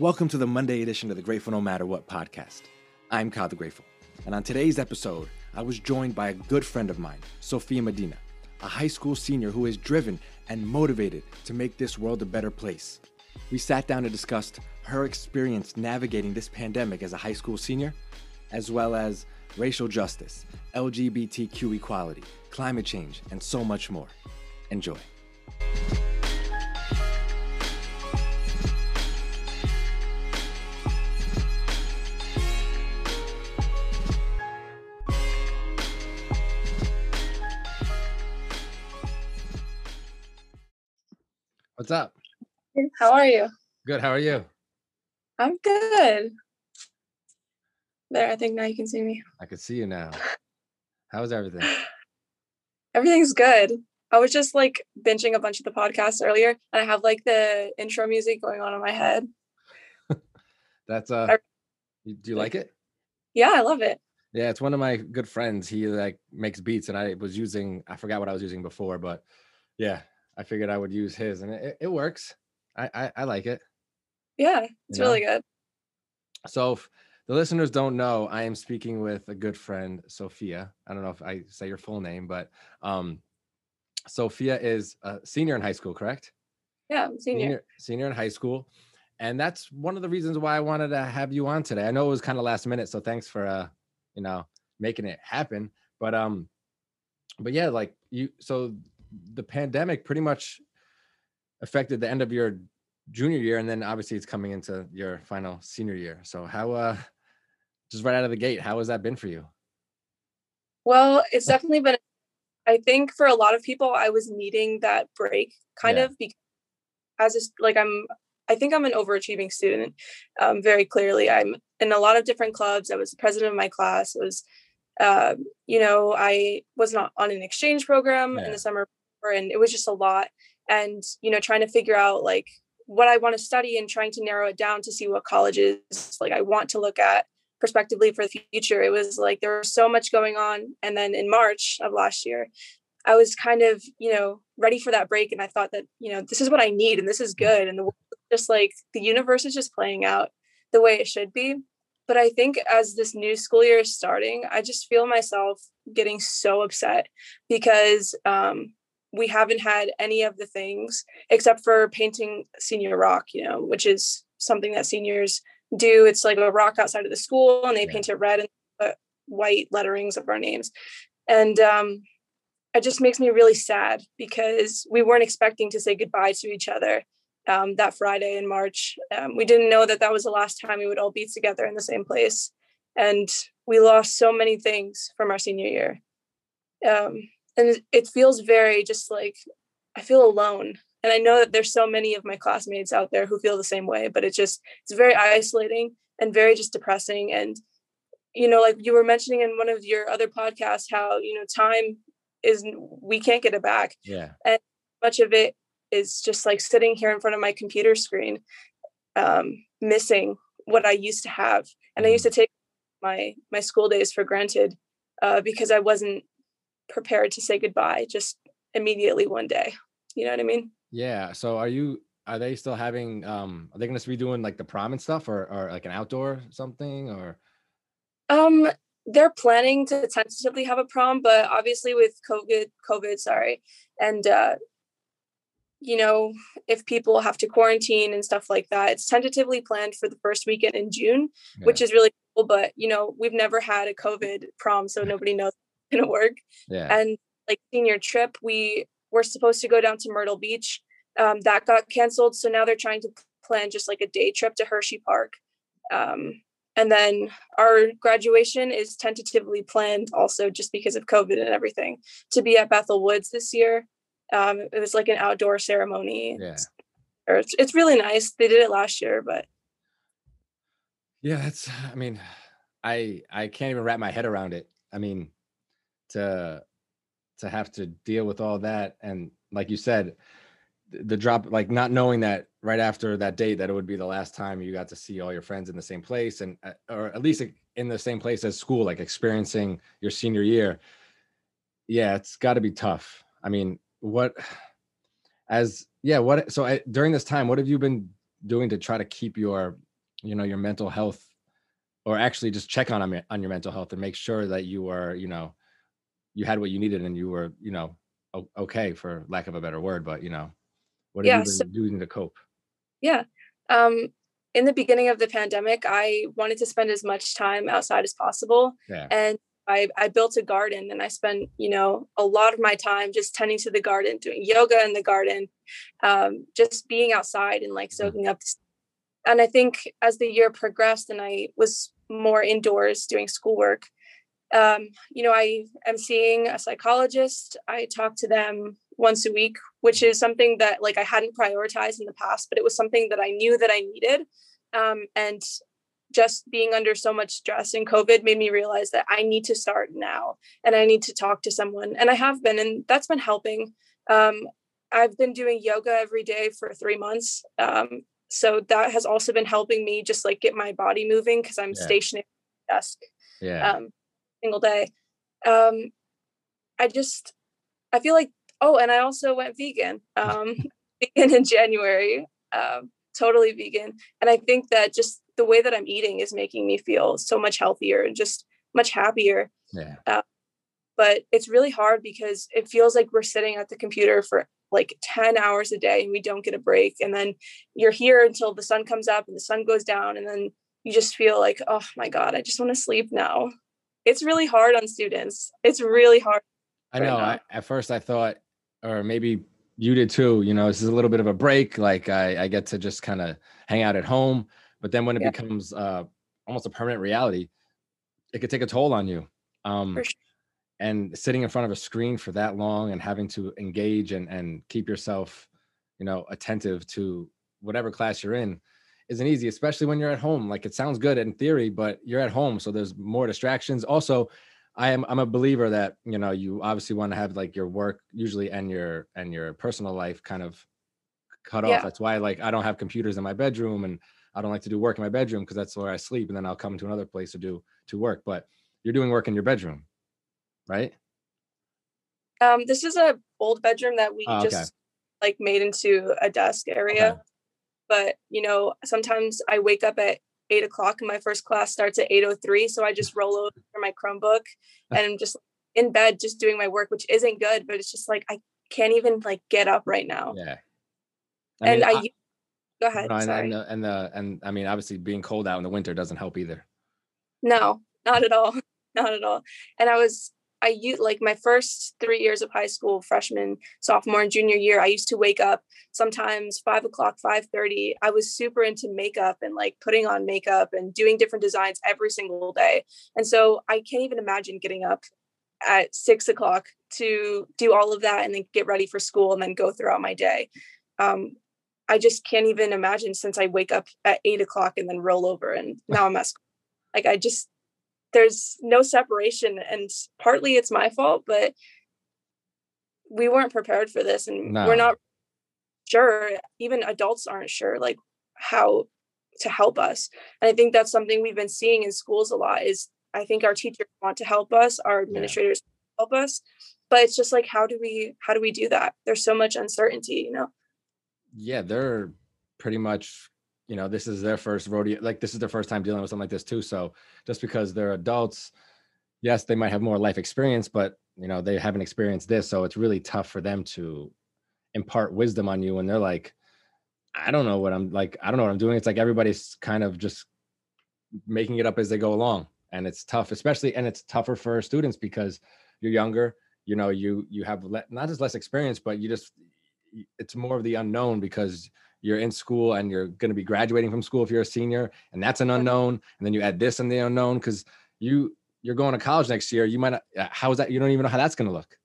Welcome to the Monday edition of the Grateful No Matter What podcast. I'm Kyle the Grateful, and on today's episode, I was joined by a good friend of mine, Sophia Medina, a high school senior who is driven and motivated to make this world a better place. We sat down and discussed her experience navigating this pandemic as a high school senior, as well as racial justice, LGBTQ equality, climate change, and so much more. Enjoy. What's up? How are you? Good. How are you? I'm good. There, I think now you can see me. I can see you now. How's everything? Everything's good. I was just like binging a bunch of the podcasts earlier, and I have like the intro music going on in my head. That's uh, do you like it? Yeah, I love it. Yeah, it's one of my good friends. He like makes beats, and I was using I forgot what I was using before, but yeah, I figured I would use his, and it, it works. I, I I like it. Yeah, it's You know? really good. So, if the listeners don't know, I am speaking with a good friend, Sophia. I don't know if I say your full name, but um, Sophia is a senior in high school, correct? Yeah, senior. senior senior in high school and that's one of the reasons why i wanted to have you on today i know it was kind of last minute so thanks for uh you know making it happen but um but yeah like you so the pandemic pretty much affected the end of your junior year and then obviously it's coming into your final senior year so how uh just right out of the gate how has that been for you Well, it's definitely been. I think for a lot of people, I was needing that break, kind Yeah. of, because as a, like I'm. I think I'm an overachieving student. Um, very clearly, I'm in a lot of different clubs. I was the president of my class. I was, um, you know, I was not on an exchange program in the summer, and it was just a lot. And you know, trying to figure out like what I want to study and trying to narrow it down to see what colleges like I want to look at prospectively for the future. It was like there was so much going on. And then in March of last year, I was kind of, you know, ready for that break. And I thought that, you know, this is what I need and this is good. And the world just like the universe is just playing out the way it should be. But I think as this new school year is starting, I just feel myself getting so upset because um, we haven't had any of the things except for painting senior rock, you know, which is something that seniors do. It's like a rock outside of the school and they Yeah. paint it red and put white letterings of our names. And um, it just makes me really sad because we weren't expecting to say goodbye to each other um, that Friday in March. Um, we didn't know that that was the last time we would all be together in the same place. And we lost so many things from our senior year. Um, and it- feels very just like I feel alone. And I know that there's so many of my classmates out there who feel the same way, but it just it's very isolating and very just depressing. And you know, like you were mentioning in one of your other podcasts, how you know time is we can't get it back. yeah Much of it is just like sitting here in front of my computer screen, um, missing what I used to have. And I used to take my my school days for granted uh, because I wasn't prepared to say goodbye just immediately one day. You know what I mean? yeah so are you are they still having um are they going to be doing like the prom and stuff or or like an outdoor something or Um, they're planning to tentatively have a prom, but obviously with COVID, COVID, sorry, and uh, you know, if people have to quarantine and stuff like that, it's tentatively planned for the first weekend in June, which is really cool. But you know, we've never had a COVID prom, so nobody knows it's gonna work. yeah And like senior trip, we were supposed to go down to Myrtle Beach. Um, that got canceled, so now they're trying to plan just like a day trip to Hershey Park. Um, and then our graduation is tentatively planned also just because of COVID and everything to be at Bethel Woods this year. Um, it was like an outdoor ceremony. yeah Or It's, it's really nice. They did it last year, but Yeah, that's I mean, I I can't even wrap my head around it. I mean, to to have to deal with all that and like you said, the drop like not knowing that right after that date that it would be the last time you got to see all your friends in the same place and uh, or at least in the same place as school like experiencing your senior year. Yeah, it's got to be tough. I mean, what as yeah, what so I, during this time what have you been doing to try to keep your you know, your mental health or actually just check on on your mental health and make sure that you are you know, you had what you needed and you were, you know, okay for lack of a better word, but you know, what are yeah, you so, doing to cope? Yeah. Um, in the beginning of the pandemic, I wanted to spend as much time outside as possible. Yeah. And I, I built a garden and I spent, you know, a lot of my time just tending to the garden, doing yoga in the garden, um, just being outside and like mm-hmm. soaking up. And I think as the year progressed and I was more indoors doing schoolwork, um, you know, I am seeing a psychologist. I talk to them once a week, which is something that like I hadn't prioritized in the past, but it was something that I knew that I needed. Um, and just being under so much stress and COVID made me realize that I need to start now and I need to talk to someone. And I have been, and that's been helping. Um, I've been doing yoga every day for three months. Um, so that has also been helping me just like get my body moving because I'm yeah. stationary at desk yeah. um, single day. Um, I just, I feel like, oh, and I also went vegan, um, vegan in January, um, totally vegan. And I think that just the way that I'm eating is making me feel so much healthier and just much happier. Yeah. Uh, but it's really hard because it feels like we're sitting at the computer for like 10 hours a day and we don't get a break. And then you're here until the sun comes up and the sun goes down. And then you just feel like, oh my God, I just want to sleep now. It's really hard on students. It's really hard. I know. I, at first, I thought, or maybe you did too, you know, this is a little bit of a break. Like I, I get to just kind of hang out at home. But then when it yeah. becomes uh, almost a permanent reality, it could take a toll on you. Um, sure. And sitting in front of a screen for that long and having to engage and, and keep yourself, you know, attentive to whatever class you're in isn't easy, especially when you're at home. Like it sounds good in theory, but you're at home, so there's more distractions. Also, I am I'm a believer that you know you obviously want to have like your work usually and your and your personal life kind of cut yeah. off. That's why like I don't have computers in my bedroom and I don't like to do work in my bedroom because that's where I sleep, and then I'll come to another place to do to work. But you're doing work in your bedroom, right? Um, this is a old bedroom that we oh, just like made into a desk area. Okay. But you know, sometimes I wake up at eight o'clock and my first class starts at 8.03 so i just roll over my chromebook and i'm just in bed just doing my work which isn't good but it's just like i can't even like get up right now yeah I and mean, I, I Go ahead. and, and, the, and the and I mean, obviously, being cold out in the winter doesn't help either. No, not at all, not at all. And I was I used like my first three years of high school, freshman, sophomore, and junior year. I used to wake up sometimes five o'clock, five thirty. I was super into makeup and like putting on makeup and doing different designs every single day. And so I can't even imagine getting up at six o'clock to do all of that and then get ready for school and then go throughout my day. Um, I just can't even imagine since I wake up at eight o'clock and then roll over and now I'm at school. Like I just there's no separation and partly it's my fault, but we weren't prepared for this and no. we're not sure. Even adults aren't sure like how to help us. And I think that's something we've been seeing in schools a lot is I think our teachers want to help us, our administrators yeah. help us, but it's just like how do we how do we do that? There's so much uncertainty, you know yeah, they're pretty much, you know, this is their first rodeo. Like this is their first time dealing with something like this too. So just because they're adults, yes, they might have more life experience, but you know, they haven't experienced this. So it's really tough for them to impart wisdom on you when they're like, I don't know what I'm like, I don't know what I'm doing. It's like everybody's kind of just making it up as they go along. And it's tough, especially, and it's tougher for students because you're younger, you know, you you have le- not just less experience, but you just it's more of the unknown because you're in school and you're going to be graduating from school if you're a senior and that's an unknown and then you add this and the unknown because you you're going to college next year you might not uh, how is that you don't even know how that's going to look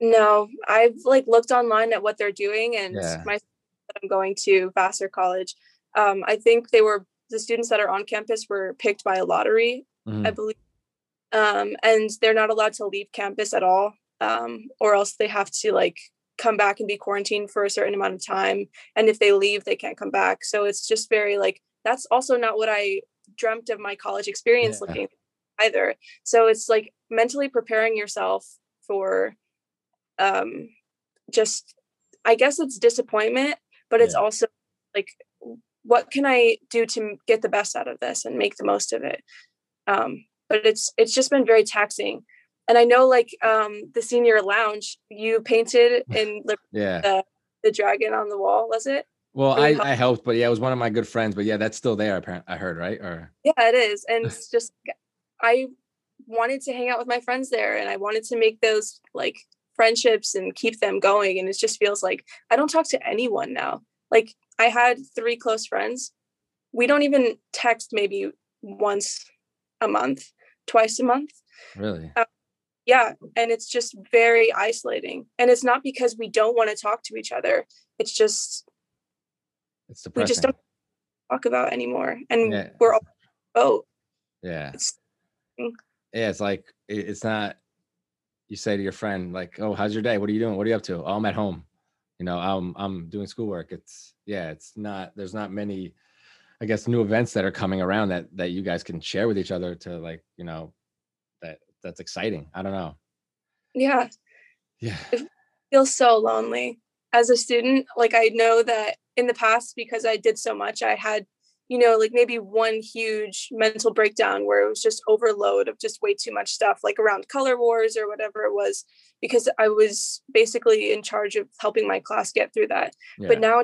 no i've like looked online at what they're doing and yeah. my i'm going to vassar college um, i think they were the students that are on campus were picked by a lottery mm-hmm. i believe um, and they're not allowed to leave campus at all um, or else they have to like come back and be quarantined for a certain amount of time and if they leave they can't come back so it's just very like that's also not what i dreamt of my college experience yeah. looking either so it's like mentally preparing yourself for um just i guess it's disappointment but it's yeah. also like what can I do to get the best out of this and make the most of it? Um, but it's it's just been very taxing. And I know like um, the senior lounge, you painted in yeah the, the dragon on the wall, was it? Well, I, I helped, but yeah, it was one of my good friends. But yeah, that's still there. Apparently, I heard right or yeah, it is, and it's just I wanted to hang out with my friends there, and I wanted to make those like friendships and keep them going. And it just feels like I don't talk to anyone now. Like I had three close friends. We don't even text maybe once a month, twice a month. Really? Uh, yeah, and it's just very isolating. And it's not because we don't want to talk to each other. It's just it's depressing. We just don't talk about anymore, and yeah. we're all oh yeah. It's, mm. yeah, it's like it's not. You say to your friend like, "Oh, how's your day? What are you doing? What are you up to? Oh, I'm at home. You know, I'm I'm doing schoolwork." It's yeah, it's not. There's not many. I guess new events that are coming around that that you guys can share with each other to like you know that's exciting. I don't know. Yeah. Yeah. It feels so lonely as a student. Like I know that in the past because I did so much, I had, you know, like maybe one huge mental breakdown where it was just overload of just way too much stuff, like around color wars or whatever it was, because I was basically in charge of helping my class get through that. Yeah. But now,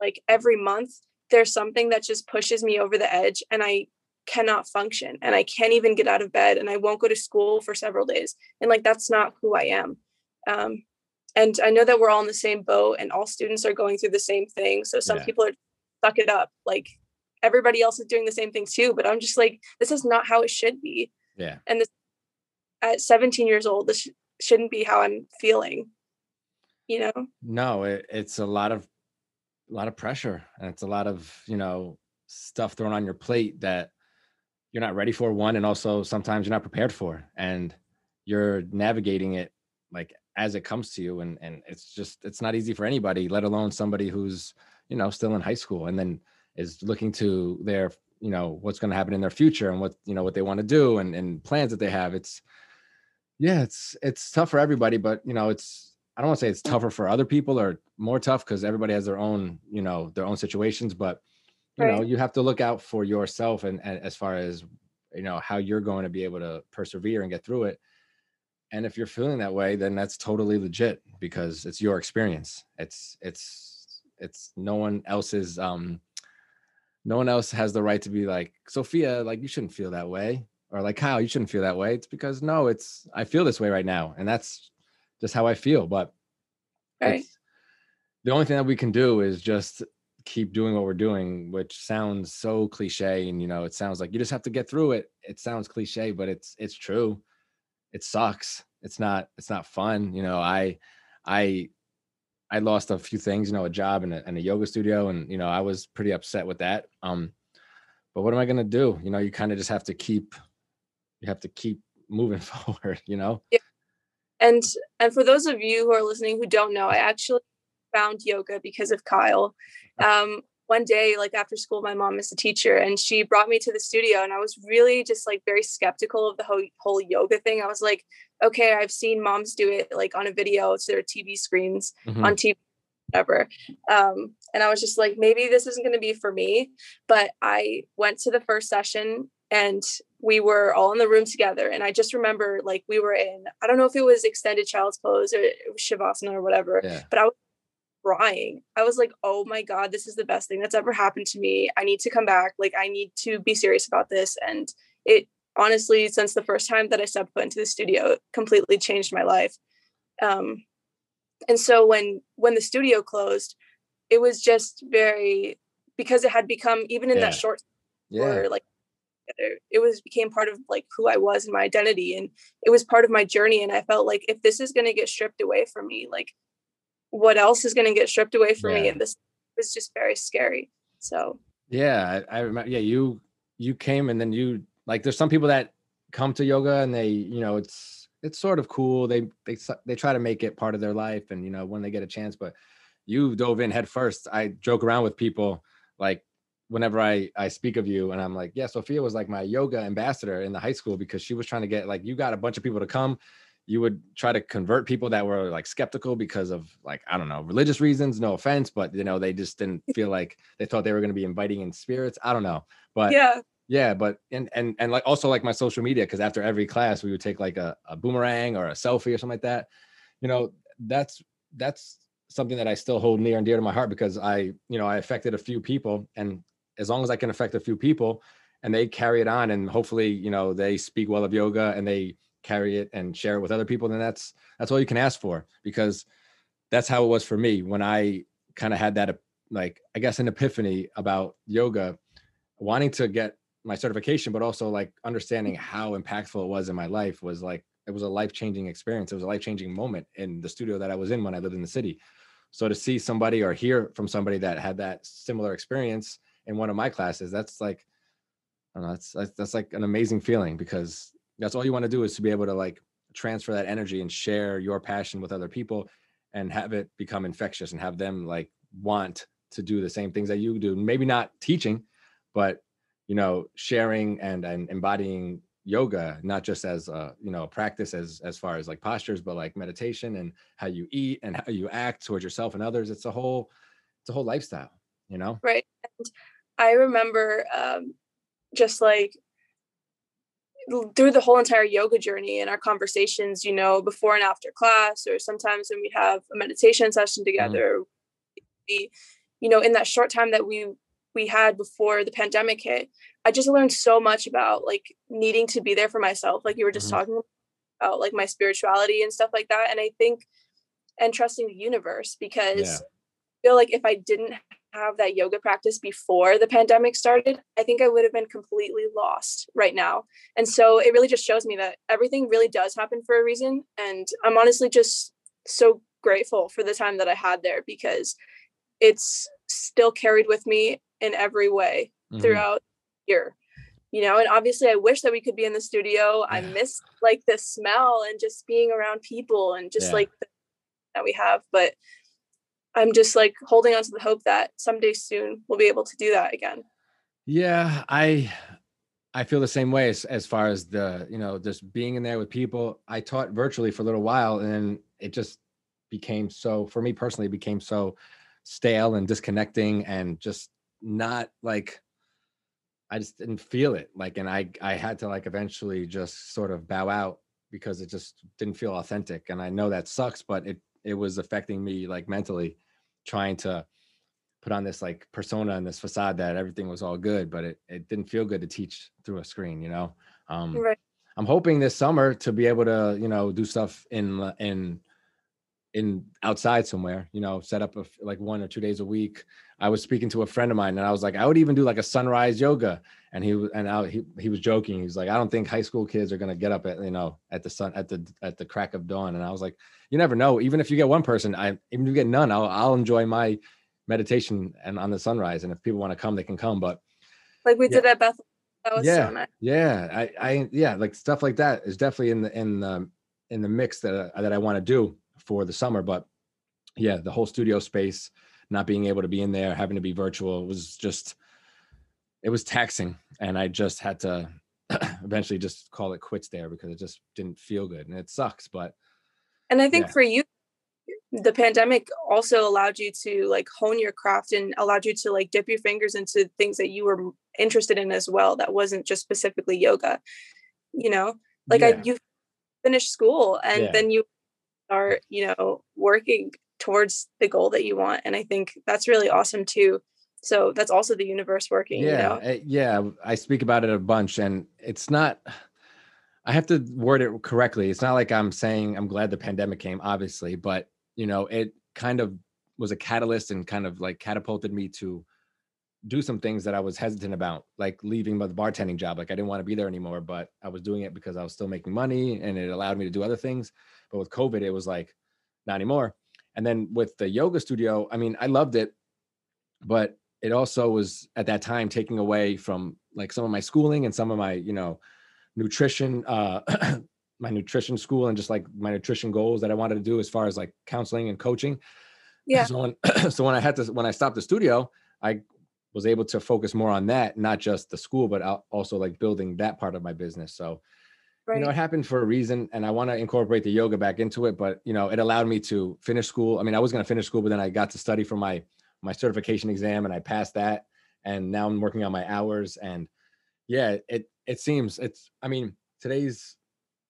like every month, there's something that just pushes me over the edge and I cannot function and I can't even get out of bed and I won't go to school for several days. And like, that's not who I am. Um, and i know that we're all in the same boat and all students are going through the same thing so some yeah. people are suck it up like everybody else is doing the same thing too but i'm just like this is not how it should be yeah and this at 17 years old this sh- shouldn't be how i'm feeling you know no it, it's a lot of a lot of pressure and it's a lot of you know stuff thrown on your plate that you're not ready for one and also sometimes you're not prepared for and you're navigating it like as it comes to you and and it's just it's not easy for anybody let alone somebody who's you know still in high school and then is looking to their you know what's going to happen in their future and what you know what they want to do and and plans that they have. It's yeah it's it's tough for everybody but you know it's i don't want to say it's tougher for other people or more tough because everybody has their own you know their own situations but you right. know you have to look out for yourself and, and as far as you know how you're going to be able to persevere and get through it and if you're feeling that way then that's totally legit because it's your experience it's it's it's no one else's um no one else has the right to be like sophia like you shouldn't feel that way or like kyle you shouldn't feel that way it's because no it's i feel this way right now and that's just how i feel but right. the only thing that we can do is just keep doing what we're doing which sounds so cliche and you know it sounds like you just have to get through it it sounds cliche but it's it's true it sucks. It's not it's not fun. You know, I I I lost a few things, you know, a job in a, in a yoga studio, and you know, I was pretty upset with that. Um, but what am I gonna do? You know, you kind of just have to keep you have to keep moving forward, you know? Yeah. And and for those of you who are listening who don't know, I actually found yoga because of Kyle. Um, one day like after school my mom is a teacher and she brought me to the studio and i was really just like very skeptical of the whole, whole yoga thing i was like okay i've seen moms do it like on a video to their tv screens mm-hmm. on tv whatever um, and i was just like maybe this isn't going to be for me but i went to the first session and we were all in the room together and i just remember like we were in i don't know if it was extended child's pose or shavasana or whatever yeah. but i was crying. I was like, oh my God, this is the best thing that's ever happened to me. I need to come back. Like, I need to be serious about this. And it honestly, since the first time that I stepped foot into the studio, completely changed my life. Um, and so when when the studio closed, it was just very because it had become even in yeah. that short yeah. like it was became part of like who I was and my identity and it was part of my journey and I felt like if this is going to get stripped away from me like what else is going to get stripped away from yeah. me and this was just very scary so. Yeah I, I remember yeah you you came and then you like there's some people that come to yoga and they you know it's it's sort of cool. They they they try to make it part of their life and you know when they get a chance but you dove in head first i joke around with people like whenever i i speak of you and i'm like yeah sophia was like my yoga ambassador in the high school because she was trying to get like you got a bunch of people to come you would try to convert people that were like skeptical because of like i don't know religious reasons no offense but you know they just didn't feel like they thought they were going to be inviting in spirits i don't know but yeah. yeah but and and and like also like my social media because after every class we would take like a, a boomerang or a selfie or something like that you know that's that's something that i still hold near and dear to my heart because i you know i affected a few people and as long as i can affect a few people and they carry it on and hopefully you know they speak well of yoga and they carry it and share it with other people then that's that's all you can ask for because that's how it was for me. When i kind of had that like i guess an epiphany about yoga wanting to get my certification but also like understanding how impactful it was in my life was like it was a life-changing experience. It was a life-changing moment in the studio that i was in when i lived in the city. So to see somebody or hear from somebody that had that similar experience in one of my classes that's like I don't know, that's, that's that's like an amazing feeling because that's all you want to do is to be able to like transfer that energy and share your passion with other people and have it become infectious and have them like want to do the same things that you do. Maybe not teaching but you know sharing and and embodying yoga not just as a you know practice as as far as like postures but like meditation and how you eat and how you act towards yourself and others. It's a whole it's a whole lifestyle you know? Right and i remember um just like through the whole entire yoga journey and our conversations, you know, before and after class, or sometimes when we have a meditation session mm-hmm. together, mm. we, you know, in that short time that we we had before the pandemic hit, I just learned so much about like needing to be there for myself, like you were just mm-hmm. talking about, like my spirituality and stuff like that. And I think, and trusting the universe because yeah. I feel like if I didn't have that yoga practice before the pandemic started, I think I would have been completely lost right now. And so it really just shows me that everything really does happen for a reason. And I'm honestly just so grateful for the time that I had there because it's still carried with me in every way mm-hmm. throughout the year. You know, and obviously I wish that we could be in the studio. Yeah. I miss like the smell and just being around people and just yeah. like the, that we have. But I'm just like holding on to the hope that someday soon we'll be able to do that again. Yeah, I I feel the same way as as far as the, you know, just being in there with people. I taught virtually for a little while and it just became so for me personally became so stale and disconnecting and just not like I just didn't feel it. Like and I I had to like eventually just sort of bow out because it just didn't feel authentic and I know that sucks but it it was affecting me like mentally trying to put on this like persona and this facade that everything was all good, but it, it didn't feel good to teach through a screen, you know? Um, right. I'm hoping this summer to be able to, you know, do stuff in, in, in outside somewhere, you know, set up a, like one or two days a week. I was speaking to a friend of mine and I was like, I would even do like a sunrise yoga. And he was, and I, he, he was joking. He's like, I don't think high school kids are going to get up at, you know, at the sun, at the, at the crack of dawn. And I was like, you never know. Even if you get one person, I even if you get none, I'll, I'll enjoy my meditation and on the sunrise. And if people want to come, they can come. But like we yeah. did at Beth. yeah, so nice. yeah. I, I, yeah, like stuff like that is definitely in the in the in the mix that uh, that I want to do for the summer. But yeah, the whole studio space, not being able to be in there, having to be virtual was just it was taxing, and I just had to eventually just call it quits there because it just didn't feel good, and it sucks. But and I think yeah. for you, the pandemic also allowed you to like hone your craft and allowed you to like dip your fingers into things that you were interested in as well. That wasn't just specifically yoga, you know, like yeah. I, you finished school and yeah. then you start, you know, working towards the goal that you want. And I think that's really awesome too. So that's also the universe working. Yeah. You know? Eh, yeah. I speak about it a bunch and it's not, I have to word it correctly. It's not like I'm saying I'm glad the pandemic came, obviously, but you know, it kind of was a catalyst and kind of like catapulted me to do some things that I was hesitant about, like leaving the bartending job. Like I didn't want to be there anymore, but I was doing it because I was still making money and it allowed me to do other things. But with COVID, it was like not anymore. And then with the yoga studio, I mean, I loved it, but it also was at that time taking away from like some of my schooling and some of my, you know, nutrition uh my nutrition school and just like my nutrition goals that I wanted to do as far as like counseling and coaching. Yeah. So when so when I had to when I stopped the studio, I was able to focus more on that, not just the school, but also like building that part of my business. So right. you know, it happened for a reason, and I want to incorporate the yoga back into it. But you know, it allowed me to finish school. I mean, I was going to finish school, but then I got to study for my my certification exam, and I passed that. And now I'm working on my hours, and yeah, it it seems it's. I mean, today's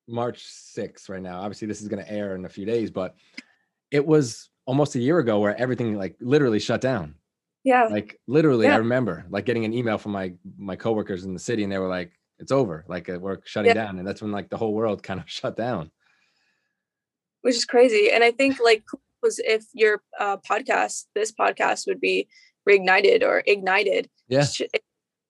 March 6th right now. Obviously, this is going to air in a few days, but it was almost a year ago where everything like literally shut down. Yeah. Like literally, yeah. I remember like getting an email from my my coworkers in the city, and they were like, "It's over. Like uh, we're shutting yeah. down," and that's when like the whole world kind of shut down. Which is crazy, and I think like was if your uh, podcast, this podcast, would be reignited or ignited. Yeah.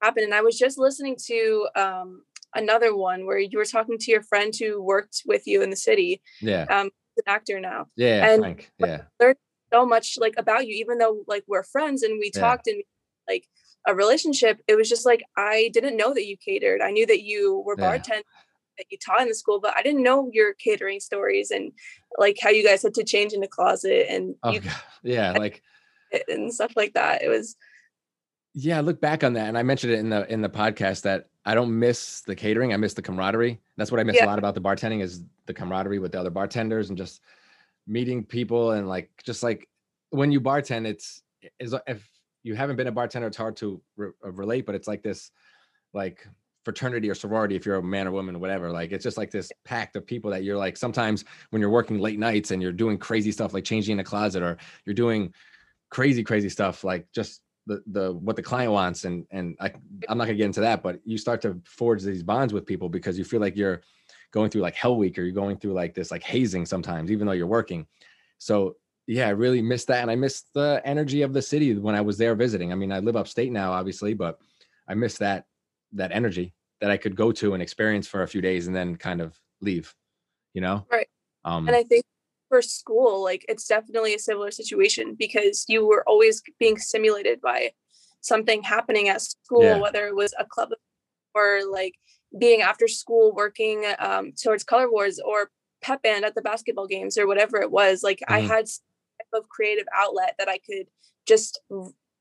Happened, and I was just listening to um another one where you were talking to your friend who worked with you in the city. Yeah. Um, an actor now. Yeah. And Frank. Yeah. Learned so much like about you, even though like we're friends and we yeah. talked and like a relationship. It was just like I didn't know that you catered. I knew that you were yeah. bartending, that you taught in the school, but I didn't know your catering stories and like how you guys had to change in the closet and oh, you, yeah, like and stuff like that. It was yeah, I look back on that and I mentioned it in the in the podcast that I don't miss the catering. I miss the camaraderie. That's what I miss yeah. a lot about the bartending is the camaraderie with the other bartenders and just meeting people and like just like when you bartend, it's is if you haven't been a bartender, it's hard to re- uh, relate, but it's like this like fraternity or sorority if you're a man or woman or whatever like it's just like this pact of people that you're like sometimes when you're working late nights and you're doing crazy stuff like changing in a closet or you're doing crazy crazy stuff like just the the what the client wants and and I, i'm not gonna get into that but you start to forge these bonds with people because you feel like you're going through like hell week or you're going through like this like hazing sometimes even though you're working. So yeah i really missed that and i missed the energy of the city when i was there visiting. I mean i live upstate now obviously but i miss that that energy that i could go to and experience for a few days and then kind of leave you know? Right. Um and i think for school, like it's definitely a similar situation because you were always being simulated by something happening at school, yeah. whether it was a club or like being after school working um, towards color wars or pep band at the basketball games or whatever it was. Like mm-hmm. I had type of creative outlet that I could just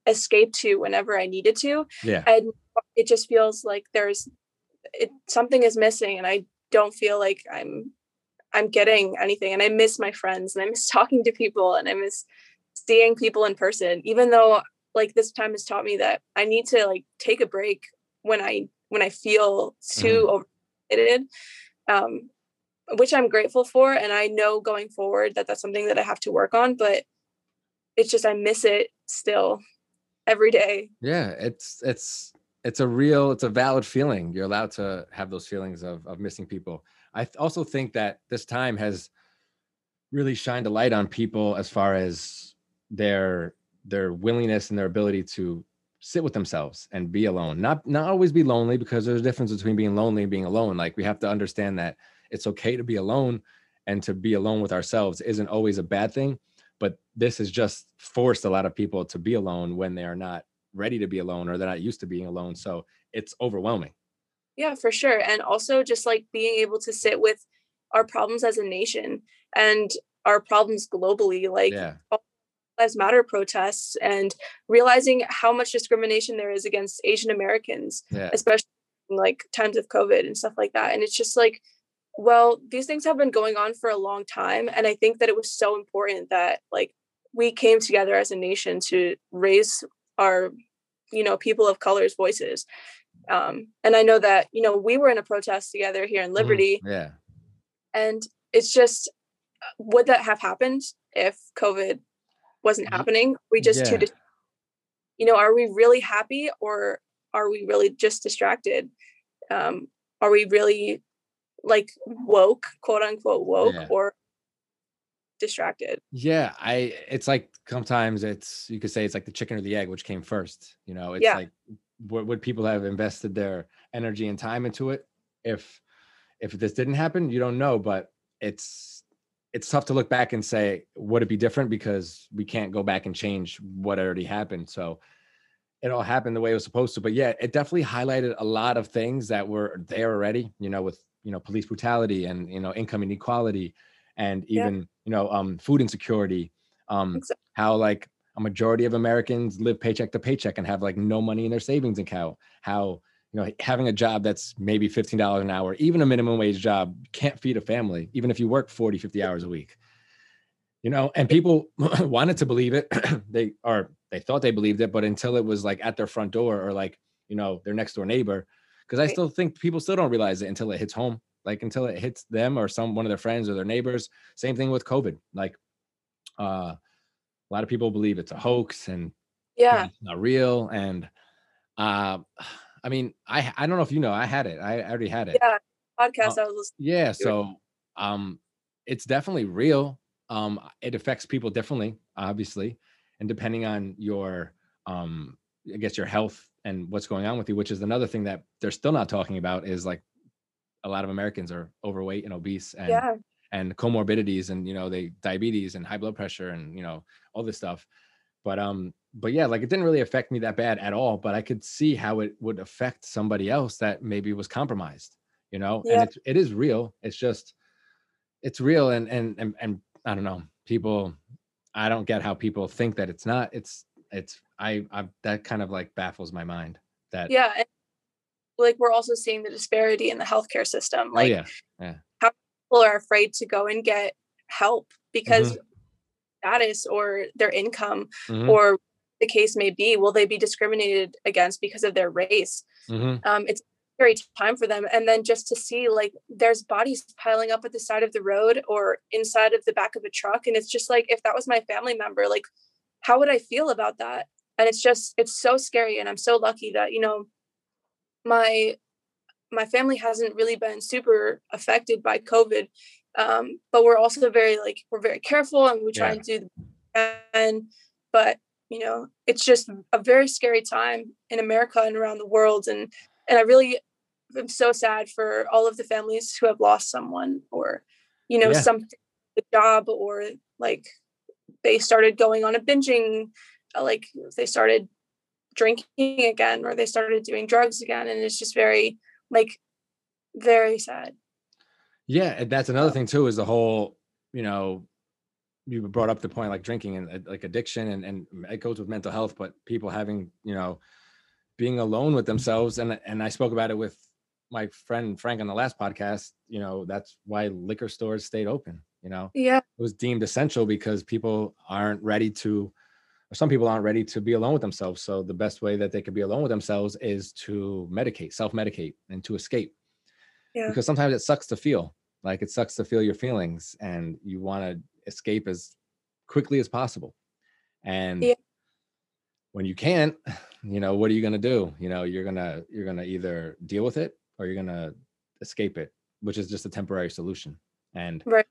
escape to whenever I needed to. Yeah. And it just feels like there's it, something is missing and I don't feel like I'm I'm getting anything. And I miss my friends and I miss talking to people and I miss seeing people in person, even though like this time has taught me that I need to like take a break when I when I feel too mm. overrated. Um, which I'm grateful for. And I know going forward that that's something that I have to work on, but it's just, I miss it still every day. Yeah. It's, it's, it's a real, it's a valid feeling. You're allowed to have those feelings of, of missing people. I also think that this time has really shined a light on people as far as their their willingness and their ability to sit with themselves and be alone. Not not always be lonely because there's a difference between being lonely and being alone. Like we have to understand that it's okay to be alone and to be alone with ourselves isn't always a bad thing, but this has just forced a lot of people to be alone when they are not ready to be alone or they're not used to being alone. So it's overwhelming. Yeah, for sure. And also just like being able to sit with our problems as a nation and our problems globally, like yeah. Lives Matter protests and realizing how much discrimination there is against Asian Americans, yeah. especially in like times of COVID and stuff like that. And it's just like, well, these things have been going on for a long time. And I think that it was so important that like we came together as a nation to raise our, you know, people of color's voices um, and I know that, you know, we were in a protest together here in mm-hmm. Liberty. Mm, yeah. And it's just, would that have happened if COVID wasn't happening? We just yeah. too, you know, are we really happy or are we really just distracted? Um, are we really like woke, quote unquote woke, yeah. or distracted? Yeah, I. It's like sometimes it's you could say it's like the chicken or the egg, which came first. You know, it's yeah. like would, would people have invested their energy and time into it if if this didn't happen you don't know but it's it's tough to look back and say would it be different because we can't go back and change what already happened so it all happened the way it was supposed to but yeah it definitely highlighted a lot of things that were there already you know with you know police brutality and you know income inequality and even yeah. you know um food insecurity um exactly. how like a majority of Americans live paycheck to paycheck and have like no money in their savings account. How you know, having a job that's maybe $15 an hour, even a minimum wage job, can't feed a family, even if you work 40, 50 hours a week. You know, and people wanted to believe it. they are they thought they believed it, but until it was like at their front door or like, you know, their next door neighbor. Because I still think people still don't realize it until it hits home, like until it hits them or some one of their friends or their neighbors. Same thing with COVID. Like uh a lot of people believe it's a hoax and yeah, it's not real. And uh I mean, I I don't know if you know, I had it. I already had it. Yeah, podcast uh, I was listening. Yeah, so um it's definitely real. Um it affects people differently, obviously, and depending on your um I guess your health and what's going on with you, which is another thing that they're still not talking about is like a lot of Americans are overweight and obese and Yeah, and comorbidities and you know they diabetes and high blood pressure and you know all this stuff but um but yeah like it didn't really affect me that bad at all but i could see how it would affect somebody else that maybe was compromised you know Yeah. and it's it is real it's just it's real and and and, and i don't know people i don't get how people think that it's not it's it's i i that kind of like baffles my mind that yeah. And, like we're also seeing the disparity in the healthcare system. oh Like yeah how people are afraid to go and get help because Mm-hmm. status or their income Mhm, or the case may be will they be discriminated against because of their race mhm. um, it's a scary time for them and then just to see like there's bodies piling up at the side of the road or inside of the back of a truck and it's just like if that was my family member like how would i feel about that and it's just it's so scary and i'm so lucky that you know my my family hasn't really been super affected by covid um, but we're also very like we're very careful and we try Yeah. and do the and but you know it's just a very scary time in america and around the world and and i really am so sad for all of the families who have lost someone or you know Yeah. something the job or like they started going on a binging uh, like they started drinking again or they started doing drugs again and it's just very like very sad Yeah, and that's another thing too is the whole, you know, you brought up the point like drinking and like addiction and and it goes with mental health, but people having, you know, being alone with themselves and and I spoke about it with my friend Frank on the last podcast, you know, that's why liquor stores stayed open, you know. yeah It was deemed essential because people aren't ready to or some people aren't ready to be alone with themselves. So the best way that they could be alone with themselves is to medicate, self-medicate and to escape yeah because sometimes it sucks to feel like it sucks to feel your feelings and you want to escape as quickly as possible. And Yeah. when you can't you know what are you going to do? You know you're going to you're going to either deal with it or you're going to escape it which is just a temporary solution. And Right.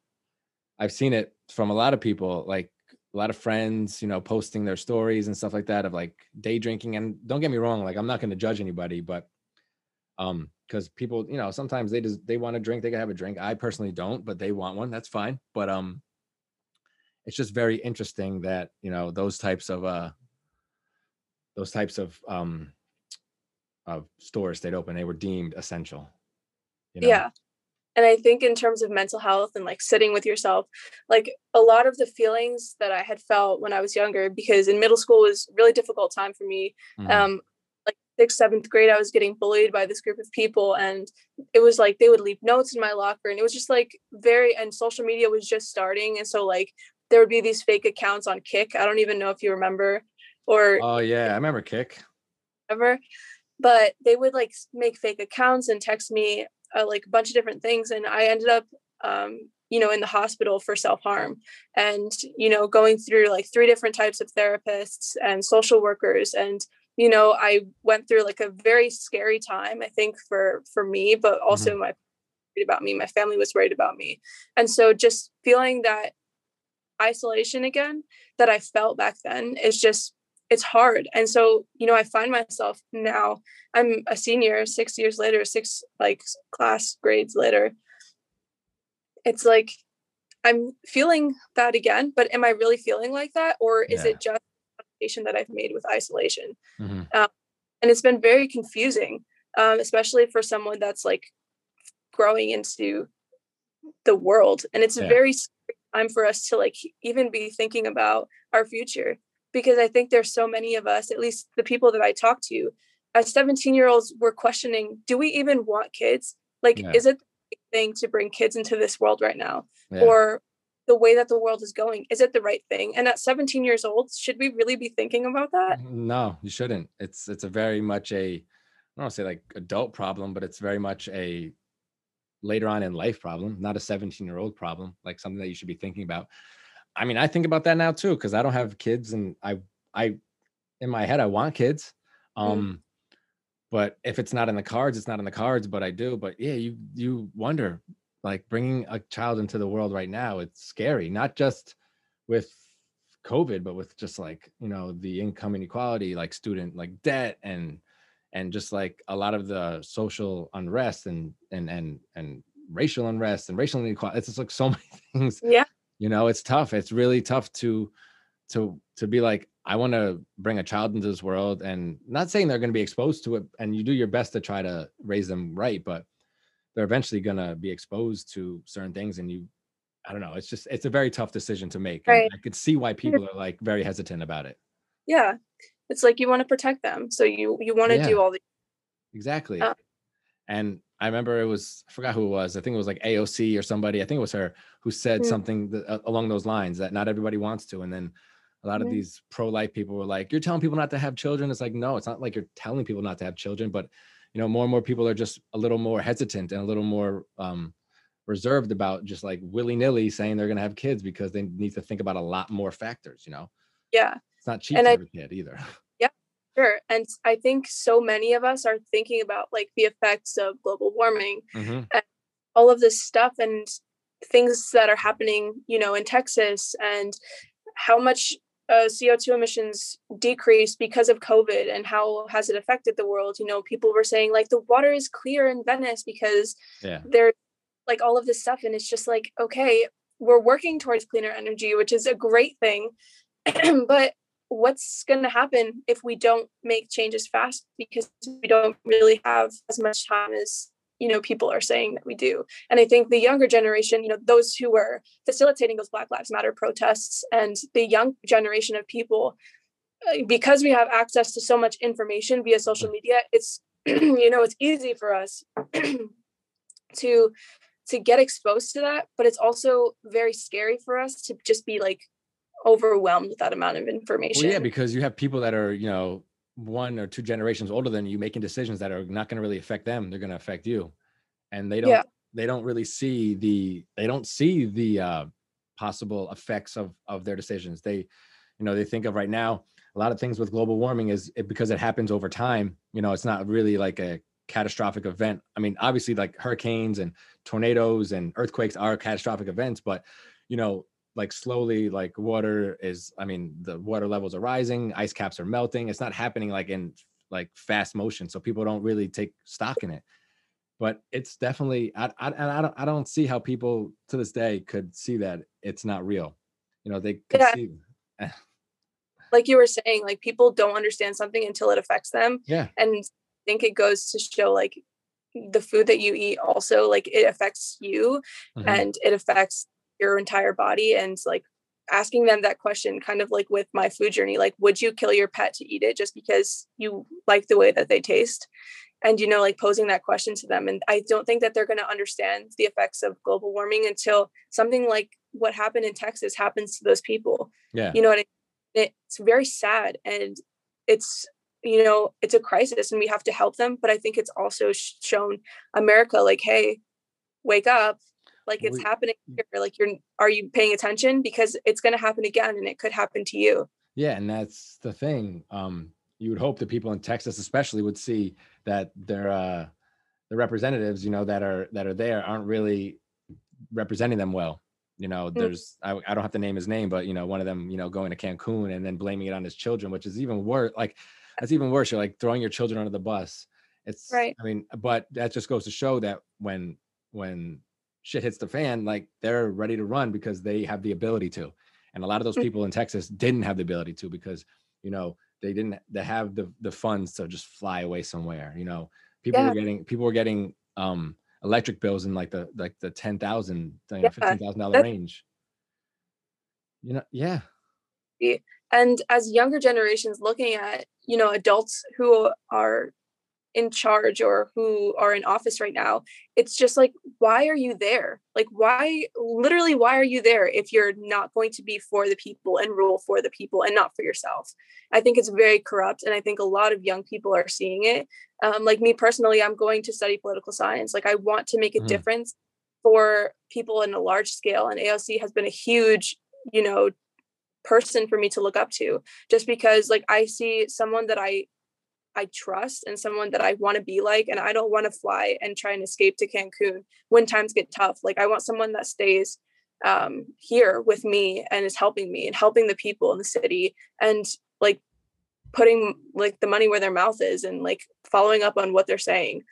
i've seen it from a lot of people like a lot of friends you know posting their stories and stuff like that of like day drinking. And don't get me wrong like i'm not going to judge anybody but um because people you know sometimes they just they want to drink they can have a drink. I personally don't but they want one. That's fine. But um it's just very interesting that you know those types of uh those types of um of stores stayed open they were deemed essential you know? Yeah. And I think in terms of mental health and like sitting with yourself, like a lot of the feelings that I had felt when I was younger, because in middle school was a really difficult time for me. Mhm. Um, like sixth, seventh grade, I was getting bullied by this group of people, and it was like they would leave notes in my locker, and it was just like very. And social media was just starting, and so like there would be these fake accounts on Kik. I don't even know if you remember, or oh yeah i remember Kik Ever. but they would like make fake accounts and text me uh, like a bunch of different things and i ended up um, you know in the hospital for self-harm and you know going through like three different types of therapists and social workers and you know i went through like a very scary time i think for for me but also my worried about me my family was worried about me and so just feeling that isolation again that i felt back then is just it's hard and so you know i find myself now i'm a senior six years later six like class grades later it's like i'm feeling that again but am i really feeling like that or is Yeah. it just that i've made with isolation Mhm. and it's been very confusing um, especially for someone that's like growing into the world and it's Yeah. very time for us to like even be thinking about our future because i think there's so many of us at least the people that i talk to as 17 year olds we're questioning do we even want kids like Yeah. is it the right thing to bring kids into this world right now Yeah. or the way that the world is going is it the right thing and at 17 years old should we really be thinking about that No, you shouldn't. It's it's a very much a I don't want to say like adult problem, but it's very much a later on in life problem, not a 17 year old problem, like something that you should be thinking about. I mean, I think about that now too, because I don't have kids and I I in my head I want kids. Mm. Um but if it's not in the cards, it's not in the cards, but I do. But yeah, you you wonder like bringing a child into the world right now, it's scary, not just with COVID, but with just like, you know, the income inequality, like student like debt and and just like a lot of the social unrest and and and and racial unrest and racial inequality. It's just like so many things. Yeah. You know, it's tough. It's really tough to to to be like, I want to bring a child into this world and not saying they're going to be exposed to it and you do your best to try to raise them right, but they're eventually going to be exposed to certain things and you I don't know. It's just it's a very tough decision to make. and Right. I could see why people are like very hesitant about it. yeah it's like you want to protect them so you you want to Yeah. do all the Exactly. Uh, and I remember it was I forgot who it was. I think it was like AOC or somebody. I think it was her who said Mm. something that, uh, along those lines that not everybody wants to. And then a lot of Mhm. these pro-life people were like, "You're telling people not to have children." It's like, no, it's not like you're telling people not to have children, but you know, more and more people are just a little more hesitant and a little more um, reserved about just like willy-nilly saying they're going to have kids because they need to think about a lot more factors. You know, yeah it's not cheap And I- have a kid either. sure and i think so many of us are thinking about like the effects of global warming Mhm. all of this stuff and things that are happening, you know, in Texas and how much uh, CO2 emissions decreased because of COVID and how has it affected the world? You know, people were saying like the water is clear in Venice because Yeah. there's like all of this stuff. And it's just like, okay, we're working towards cleaner energy, which is a great thing. but what's going to happen if we don't make changes fast? Because we don't really have as much time as you know people are saying that we do. And i think the younger generation you know those who were facilitating those black lives matter protests and the young generation of people uh, because we have access to so much information via social media it's you know it's easy for us to to get exposed to that but it's also very scary for us to just be like overwhelmed with that amount of information Well, yeah, because you have people that are, you know, one or two generations older than you making decisions that are not going to really affect them. They're going to affect you. And they don't, Yeah. they don't really see the, they don't see the uh, possible effects of, of their decisions. They, you know, they think of right now, a lot of things with global warming is it, because it happens over time, you know, it's not really like a catastrophic event. I mean, obviously like hurricanes and tornadoes and earthquakes are catastrophic events, but you know, like slowly like water is i mean the water levels are rising ice caps are melting it's not happening like in like fast motion so people don't really take stock in it but it's definitely i i, and I don't i don't see how people to this day could see that it's not real you know they could Yeah. see like you were saying like people don't understand something until it affects them yeah and I think it goes to show like the food that you eat also like it affects you Mhm. and it affects your entire body and like asking them that question kind of like with my food journey like would you kill your pet to eat it just because you like the way that they taste? And you know like posing that question to them. And i don't think that they're going to understand the effects of global warming until something like what happened in texas happens to those people. Yeah. You know what I it's very sad and it's you know it's a crisis and we have to help them but i think it's also shown america like hey wake up like it's We- happening here like you're are you paying attention because it's going to happen again and it could happen to you Yeah, and that's the thing. Um, you would hope that people in Texas, especially, would see that their uh, the representatives, you know, that are that are there, aren't really representing them well. You know, there's I, I don't have to name his name, but you know, one of them, you know, going to Cancun and then blaming it on his children, which is even worse. Like that's even worse. You're like throwing your children under the bus. It's Right. I mean, but that just goes to show that when when shit hits the fan, like they're ready to run because they have the ability to. And a lot of those Mm. people in Texas didn't have the ability to because, you know, they didn't they have the the funds to just fly away somewhere. You know, people Yeah. were getting people were getting um electric bills in like the like the ten thousand, know, Yeah, fifteen thousand dollar range. You know, yeah. and as younger generations looking at you know adults who are in charge or who are in office right now it's just like why are you there? Like why literally why are you there if you're not going to be for the people and rule for the people and not for yourself? I think it's very corrupt and i think a lot of young people are seeing it. Um, like me personally i'm going to study political science. Like i want to make a mm-hmm. difference for people in a large scale and aoc has been a huge you know person for me to look up to just because like i see someone that i I trust and someone that I want to be like. And I don't want to fly and try and escape to Cancun when times get tough. Like I want someone that stays um, here with me and is helping me and helping the people in the city and like putting like the money where their mouth is and like following up on what they're saying.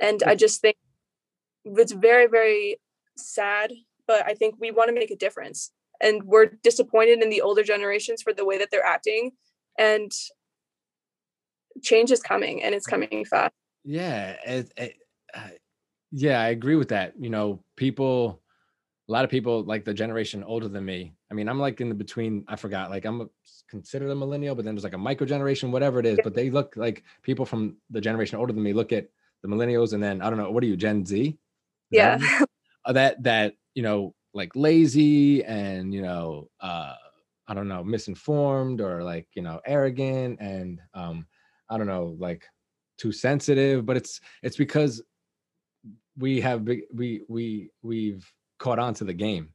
And I just think it's very, very sad, but I think we want to make a difference. And we're disappointed in the older generations for the way that they're acting. And change is coming and it's coming fast. Yeah. It, it, uh, yeah, I agree with that. You know, people, a lot of people like the generation older than me. I mean, I'm like in the between, I forgot, like I'm considered a millennial, but then there's like a micro generation, whatever it is, but they look like people from the generation older than me look at the millennials and then I don't know, what are you, Gen Z? Is yeah. That, uh, that, that, you know, like lazy and, you know, uh, I don't know, misinformed or like, you know, arrogant and, um, I don't know, like too sensitive, but it's it's because we have we we we've caught on to the game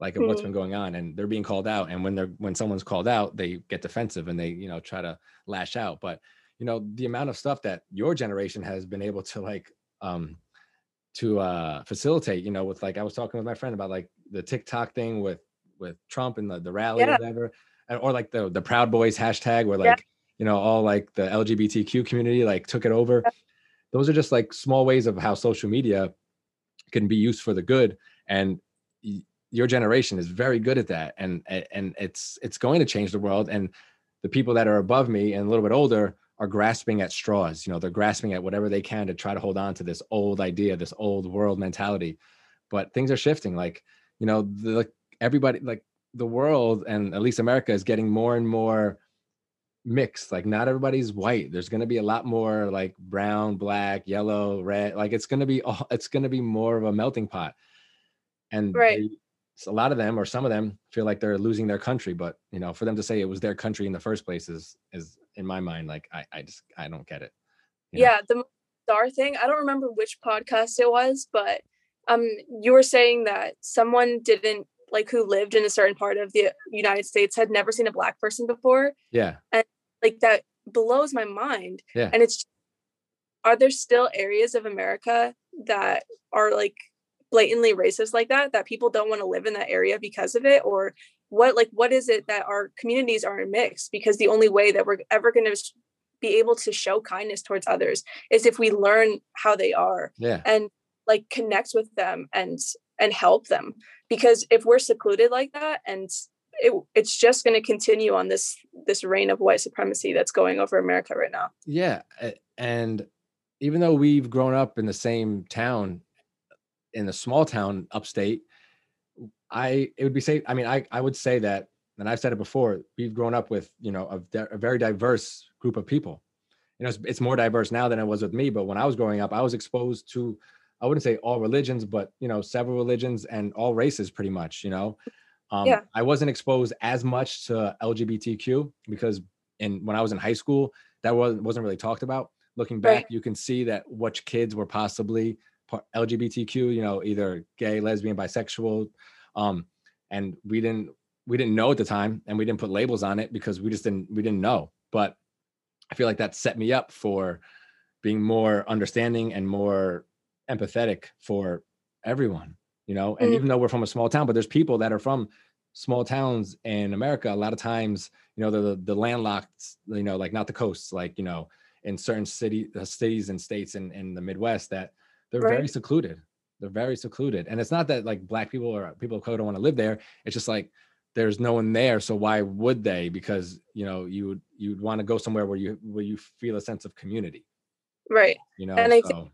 like mm-hmm. what's been going on and they're being called out and when they're when someone's called out they get defensive and they you know try to lash out but you know the amount of stuff that your generation has been able to like um to uh facilitate you know with like i was talking with my friend about like the tiktok thing with with trump and the, the rally yeah. or whatever or like the the proud boys hashtag where like you know all like the lgbtq community like took it over. Those are just like small ways of how social media can be used for the good and your generation is very good at that and and it's it's going to change the world and the people that are above me and a little bit older are grasping at straws you know they're grasping at whatever they can to try to hold on to this old idea this old world mentality. But things are shifting like you know the everybody like the world and at least america is getting more and more mixed like not everybody's white there's going to be a lot more like brown black yellow red like it's going to be all it's going to be more of a melting pot and right they, a lot of them or some of them feel like they're losing their country but you know for them to say it was their country in the first place is is in my mind like i i just i don't get it yeah know? the star thing i don't remember which podcast it was but um you were saying that someone didn't like who lived in a certain part of the United States had never seen a black person before. Yeah. And like that blows my mind. Yeah. And it's are there still areas of America that are like blatantly racist like that that people don't want to live in that area because of it or what like what is it that our communities are in mixed because the only way that we're ever going to be able to show kindness towards others is if we learn how they are yeah. and like connect with them and and help them because if we're secluded like that and it, it's just going to continue on this this reign of white supremacy that's going over america right now yeah and even though we've grown up in the same town in a small town upstate i it would be safe i mean i i would say that and i've said it before we've grown up with you know a, a very diverse group of people you know it's, it's more diverse now than it was with me but when i was growing up i was exposed to I wouldn't say all religions, but you know, several religions and all races pretty much, you know. Um, yeah. I wasn't exposed as much to LGBTQ because in when I was in high school, that wasn't wasn't really talked about. Looking back, right. you can see that which kids were possibly LGBTQ, you know, either gay, lesbian, bisexual, um, and we didn't we didn't know at the time, and we didn't put labels on it because we just didn't we didn't know. But I feel like that set me up for being more understanding and more empathetic for everyone, you know. And mm-hmm. even though we're from a small town, but there's people that are from small towns in America. A lot of times, you know, the the landlocked, you know, like not the coasts, like you know, in certain city uh, cities and states in in the Midwest that they're right. very secluded. They're very secluded, and it's not that like black people or people of color don't want to live there. It's just like there's no one there so why would they because you know you would you'd want to go somewhere where you where you feel a sense of community right you know and i think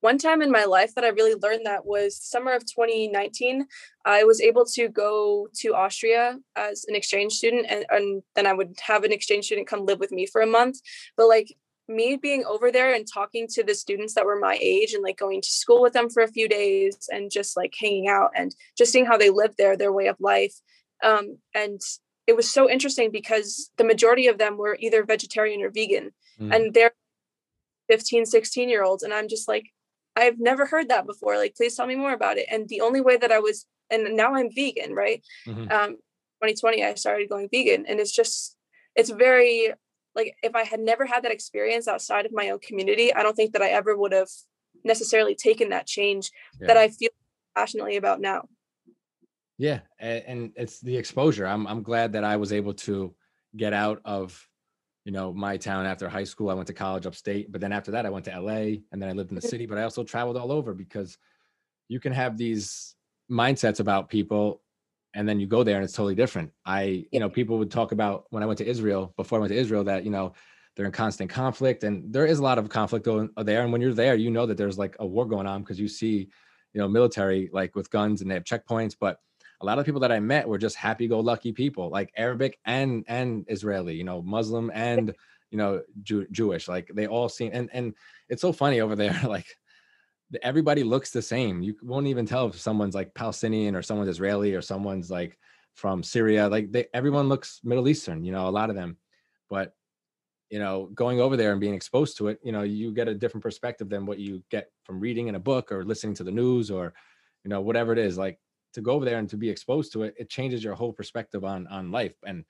one time in my life that I really learned that was summer of 2019. I was able to go to Austria as an exchange student, and, and then I would have an exchange student come live with me for a month. But like me being over there and talking to the students that were my age and like going to school with them for a few days and just like hanging out and just seeing how they live there, their way of life. Um, and it was so interesting because the majority of them were either vegetarian or vegan mm. and they're 15, 16 year olds. And I'm just like, I've never heard that before. Like, please tell me more about it. And the only way that I was, and now I'm vegan, right? Mm-hmm. Um, 2020, I started going vegan and it's just, it's very like if I had never had that experience outside of my own community, I don't think that I ever would have necessarily taken that change yeah. that I feel passionately about now. Yeah, and it's the exposure. I'm I'm glad that I was able to get out of you know my town after high school. I went to college upstate, but then after that I went to LA and then I lived in the city, but I also traveled all over because you can have these mindsets about people and then you go there and it's totally different. I, you know, people would talk about when I went to Israel, before I went to Israel, that, you know, they're in constant conflict and there is a lot of conflict going uh, there. And when you're there, you know that there's like a war going on because you see, you know, military like with guns and they have checkpoints. But a lot of people that I met were just happy go lucky people, like Arabic and and Israeli, you know, Muslim and you know Jew, Jewish. Like they all seem and and it's so funny over there. Like everybody looks the same. You won't even tell if someone's like Palestinian or someone's Israeli or someone's like from Syria. Like they, everyone looks Middle Eastern, you know, a lot of them. But you know, going over there and being exposed to it, you know, you get a different perspective than what you get from reading in a book or listening to the news or, you know, whatever it is. Like to go over there and to be exposed to it, it changes your whole perspective on on life. And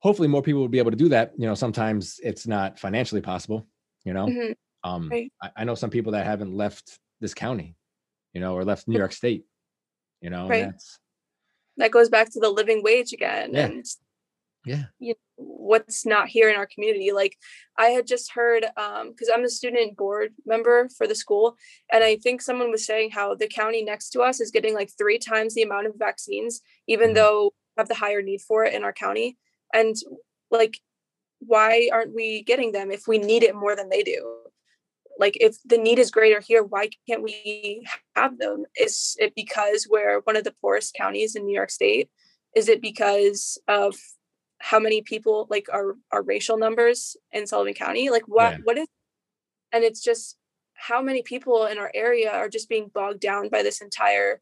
hopefully more people will be able to do that. You know, sometimes it's not financially possible, you know. Mm-hmm. Um, right. I, I, know some people that haven't left this county, you know, or left New York State, you know, right. that goes back to the living wage again. Yeah. And yeah, you know, what's not here in our community. Like I had just heard, um, cause I'm a student board member for the school. And I think someone was saying how the county next to us is getting like three times the amount of vaccines, even mm-hmm. though we have the higher need for it in our county. And like, why aren't we getting them if we need it more than they do? like if the need is greater here why can't we have them is it because we're one of the poorest counties in new york state is it because of how many people like our our racial numbers in sullivan county like what yeah. what is and it's just how many people in our area are just being bogged down by this entire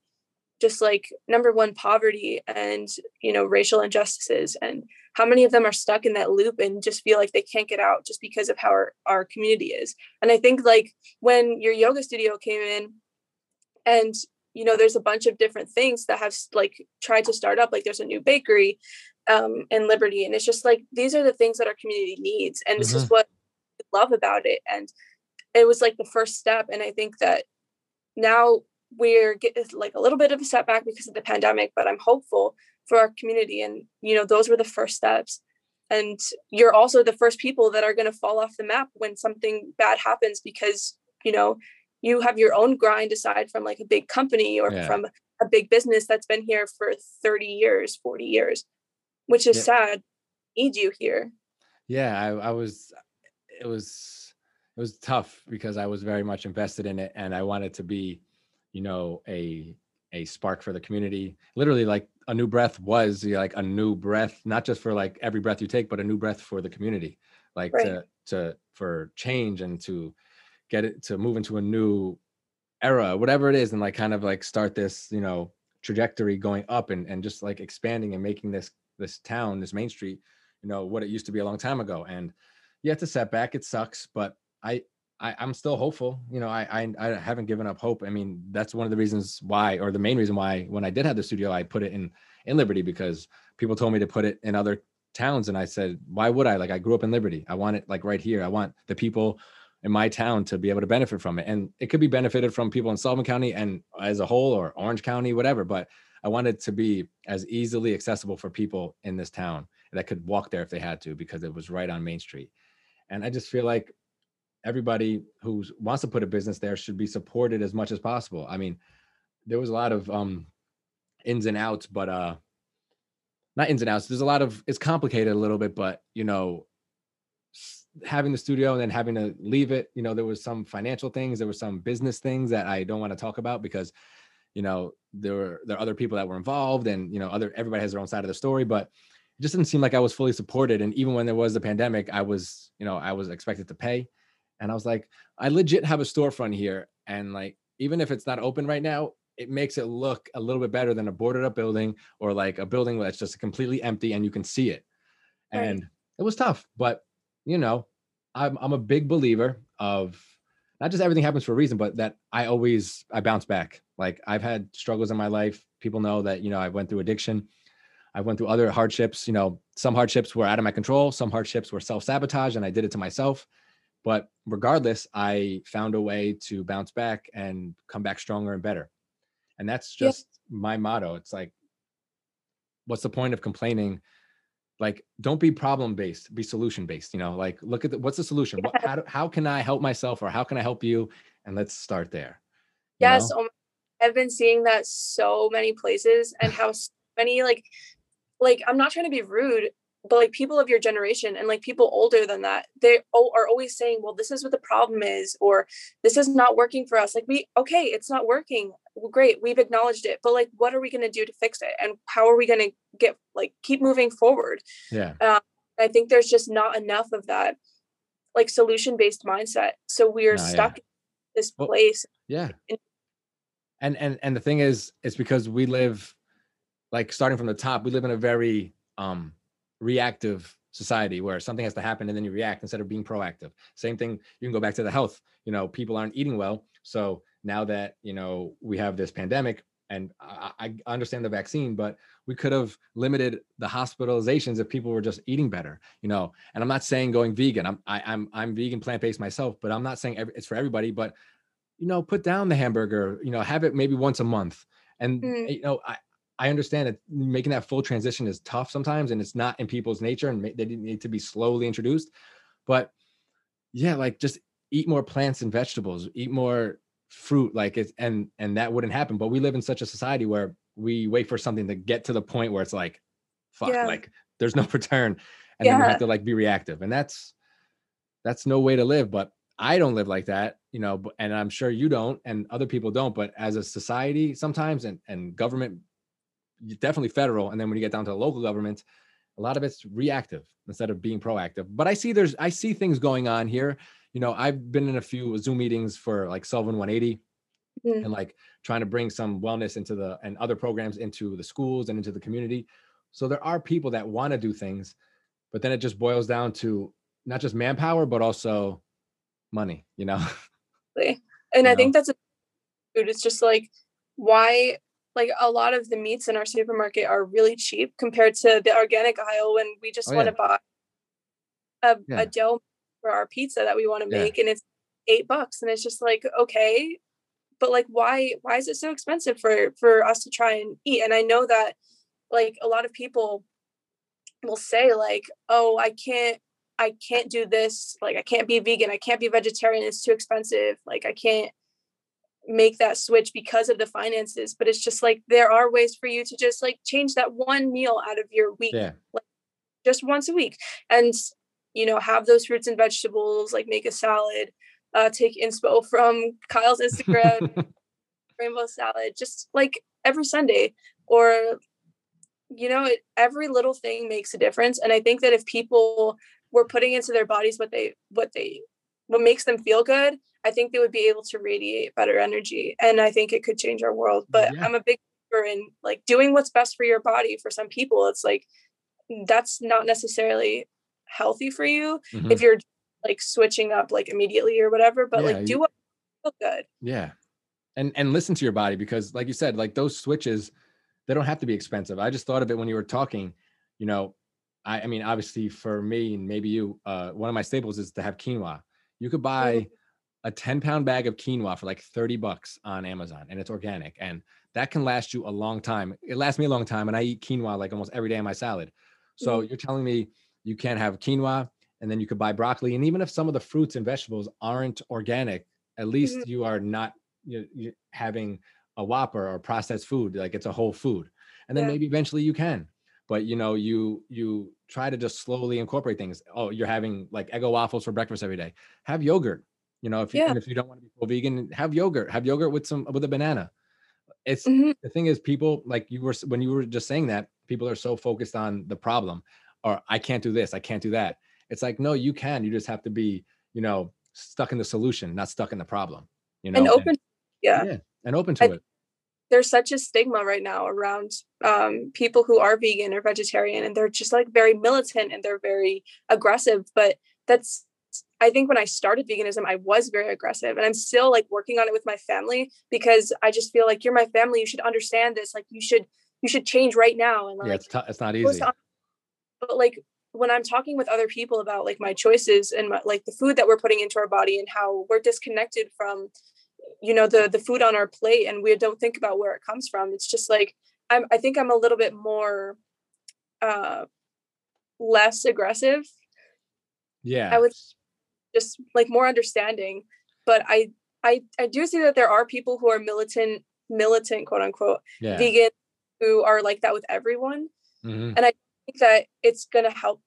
just like number one poverty and you know racial injustices and how many of them are stuck in that loop and just feel like they can't get out just because of how our, our community is and i think like when your yoga studio came in and you know there's a bunch of different things that have like tried to start up like there's a new bakery um in liberty and it's just like these are the things that our community needs and mm-hmm. this is mm-hmm. what I love about it and it was like the first step and i think that now we're getting like a little bit of a setback because of the pandemic but i'm hopeful for our community and you know those were the first steps and you're also the first people that are going to fall off the map when something bad happens because you know you have your own grind aside from like a big company or yeah. from a big business that's been here for 30 years 40 years which is yeah. sad need you here yeah I, I was it was it was tough because i was very much invested in it and i wanted to be you know a a spark for the community literally like a new breath was like a new breath not just for like every breath you take but a new breath for the community like right. to to for change and to get it to move into a new era whatever it is and like kind of like start this you know trajectory going up and and just like expanding and making this this town this main street you know what it used to be a long time ago and yeah it's a setback it sucks but i I, am still hopeful. You know, I, I, I haven't given up hope. I mean, that's one of the reasons why, or the main reason why, when I did have the studio, I put it in in Liberty because people told me to put it in other towns, and I said, why would I? Like, I grew up in Liberty. I want it like right here. I want the people in my town to be able to benefit from it, and it could be benefited from people in Sullivan County and as a whole, or Orange County, whatever. But I wanted to be as easily accessible for people in this town that could walk there if they had to because it was right on Main Street. And I just feel like everybody who wants to put a business there should be supported as much as possible. I mean, there was a lot of um ins and outs, but uh not ins and outs. There's a lot of it's complicated a little bit, but you know, having the studio and then having to leave it, you know, there was some financial things, there were some business things that I don't want to talk about because you know, there were there are other people that were involved and you know, other everybody has their own side of the story, but it just didn't seem like I was fully supported. And even when there was the pandemic, I was, you know, I was expected to pay. And I was like, I legit have a storefront here. And like, even if it's not open right now, it makes it look a little bit better than a boarded up building or like a building that's just completely empty and you can see it. Right. And it was tough, but you know, I'm I'm a big believer of not just everything happens for a reason, but that I always I bounce back. Like I've had struggles in my life. People know that, you know, I went through addiction. I went through other hardships, you know, some hardships were out of my control, some hardships were self-sabotage and I did it to myself. But regardless, I found a way to bounce back and come back stronger and better. And that's just yeah. my motto. It's like, what's the point of complaining? Like, don't be problem based, be solution based. You know, like, look at the, what's the solution? What, how, how can I help myself or how can I help you? And let's start there. Yes. Oh I've been seeing that so many places and how many, like, like, I'm not trying to be rude, but like people of your generation and like people older than that they are always saying well this is what the problem is or this is not working for us like we okay it's not working well, great we've acknowledged it but like what are we going to do to fix it and how are we going to get like keep moving forward yeah um, i think there's just not enough of that like solution based mindset so we're stuck yeah. in this well, place yeah and and and the thing is it's because we live like starting from the top we live in a very um reactive society where something has to happen and then you react instead of being proactive. Same thing, you can go back to the health. You know, people aren't eating well. So now that, you know, we have this pandemic and I, I understand the vaccine, but we could have limited the hospitalizations if people were just eating better, you know. And I'm not saying going vegan. I'm I, am i am i am vegan plant based myself, but I'm not saying every, it's for everybody. But you know, put down the hamburger. You know, have it maybe once a month. And mm. you know, I, I understand that making that full transition is tough sometimes, and it's not in people's nature, and they need to be slowly introduced. But yeah, like just eat more plants and vegetables, eat more fruit, like it's and and that wouldn't happen. But we live in such a society where we wait for something to get to the point where it's like, fuck, yeah. like there's no return, and yeah. then you have to like be reactive, and that's that's no way to live. But I don't live like that, you know, and I'm sure you don't, and other people don't. But as a society, sometimes and and government definitely federal, and then when you get down to the local government, a lot of it's reactive instead of being proactive. But I see there's I see things going on here. You know, I've been in a few Zoom meetings for like Sullivan 180 mm-hmm. and like trying to bring some wellness into the and other programs into the schools and into the community. So there are people that want to do things, but then it just boils down to not just manpower, but also money, you know. And you I know? think that's a it's just like why like a lot of the meats in our supermarket are really cheap compared to the organic aisle when we just oh, want to yeah. buy a, yeah. a, dough for our pizza that we want to make and it's eight bucks and it's just like okay but like why why is it so expensive for for us to try and eat? And i know that like a lot of people will say like oh i can't i can't do this like i can't be vegan i can't be vegetarian it's too expensive like i can't make that switch because of the finances. But it's just like there are ways for you to just like change that one meal out of your week yeah. like, just once a week and you know have those fruits and vegetables like make a salad uh take inspo from kyle's instagram rainbow salad just like every sunday or you know it, every little thing makes a difference and i think that if people were putting into their bodies what they what they what makes them feel good I think they would be able to radiate better energy. And I think it could change our world. But yeah. I'm a big believer in like doing what's best for your body. For some people, it's like that's not necessarily healthy for you mm-hmm. if you're like switching up like immediately or whatever. But yeah, like do what feel good. Yeah. And and listen to your body because like you said, like those switches, they don't have to be expensive. I just thought of it when you were talking, you know, I, I mean, obviously for me and maybe you, uh, one of my staples is to have quinoa. You could buy mm-hmm a 10 pound bag of quinoa for like 30 bucks on Amazon and it's organic. And that can last you a long time. It lasts me a long time. And I eat quinoa like almost every day in my salad. So mm-hmm. you're telling me you can't have quinoa and then you could buy broccoli. And even if some of the fruits and vegetables aren't organic, at least mm-hmm. you are not you know, having a whopper or processed food. Like it's a whole food. And then yeah. maybe eventually you can. But you know, you you try to just slowly incorporate things. Oh, you're having like Eggo waffles for breakfast every day. Have yogurt you know, if you yeah. if you don't want to be full vegan, have yogurt. Have yogurt with some with a banana. It's mm-hmm. the thing is, people like you were when you were just saying that people are so focused on the problem or I can't do this, I can't do that. It's like, no, you can. You just have to be, you know, stuck in the solution, not stuck in the problem. You know, and open, and, yeah. yeah, and open to I, it. There's such a stigma right now around um, people who are vegan or vegetarian, and they're just like very militant and they're very aggressive. But that's I think when I started veganism, I was very aggressive and I'm still like working on it with my family because I just feel like you're my family. You should understand this. Like you should, you should change right now. And like, yeah, it's, t- it's not easy. But like when I'm talking with other people about like my choices and my, like the food that we're putting into our body and how we're disconnected from, you know, the, the food on our plate and we don't think about where it comes from. It's just like, I'm, I think I'm a little bit more, uh, less aggressive. Yeah. I would just like more understanding but i i i do see that there are people who are militant militant quote unquote yeah. vegan who are like that with everyone mm-hmm. and i think that it's gonna help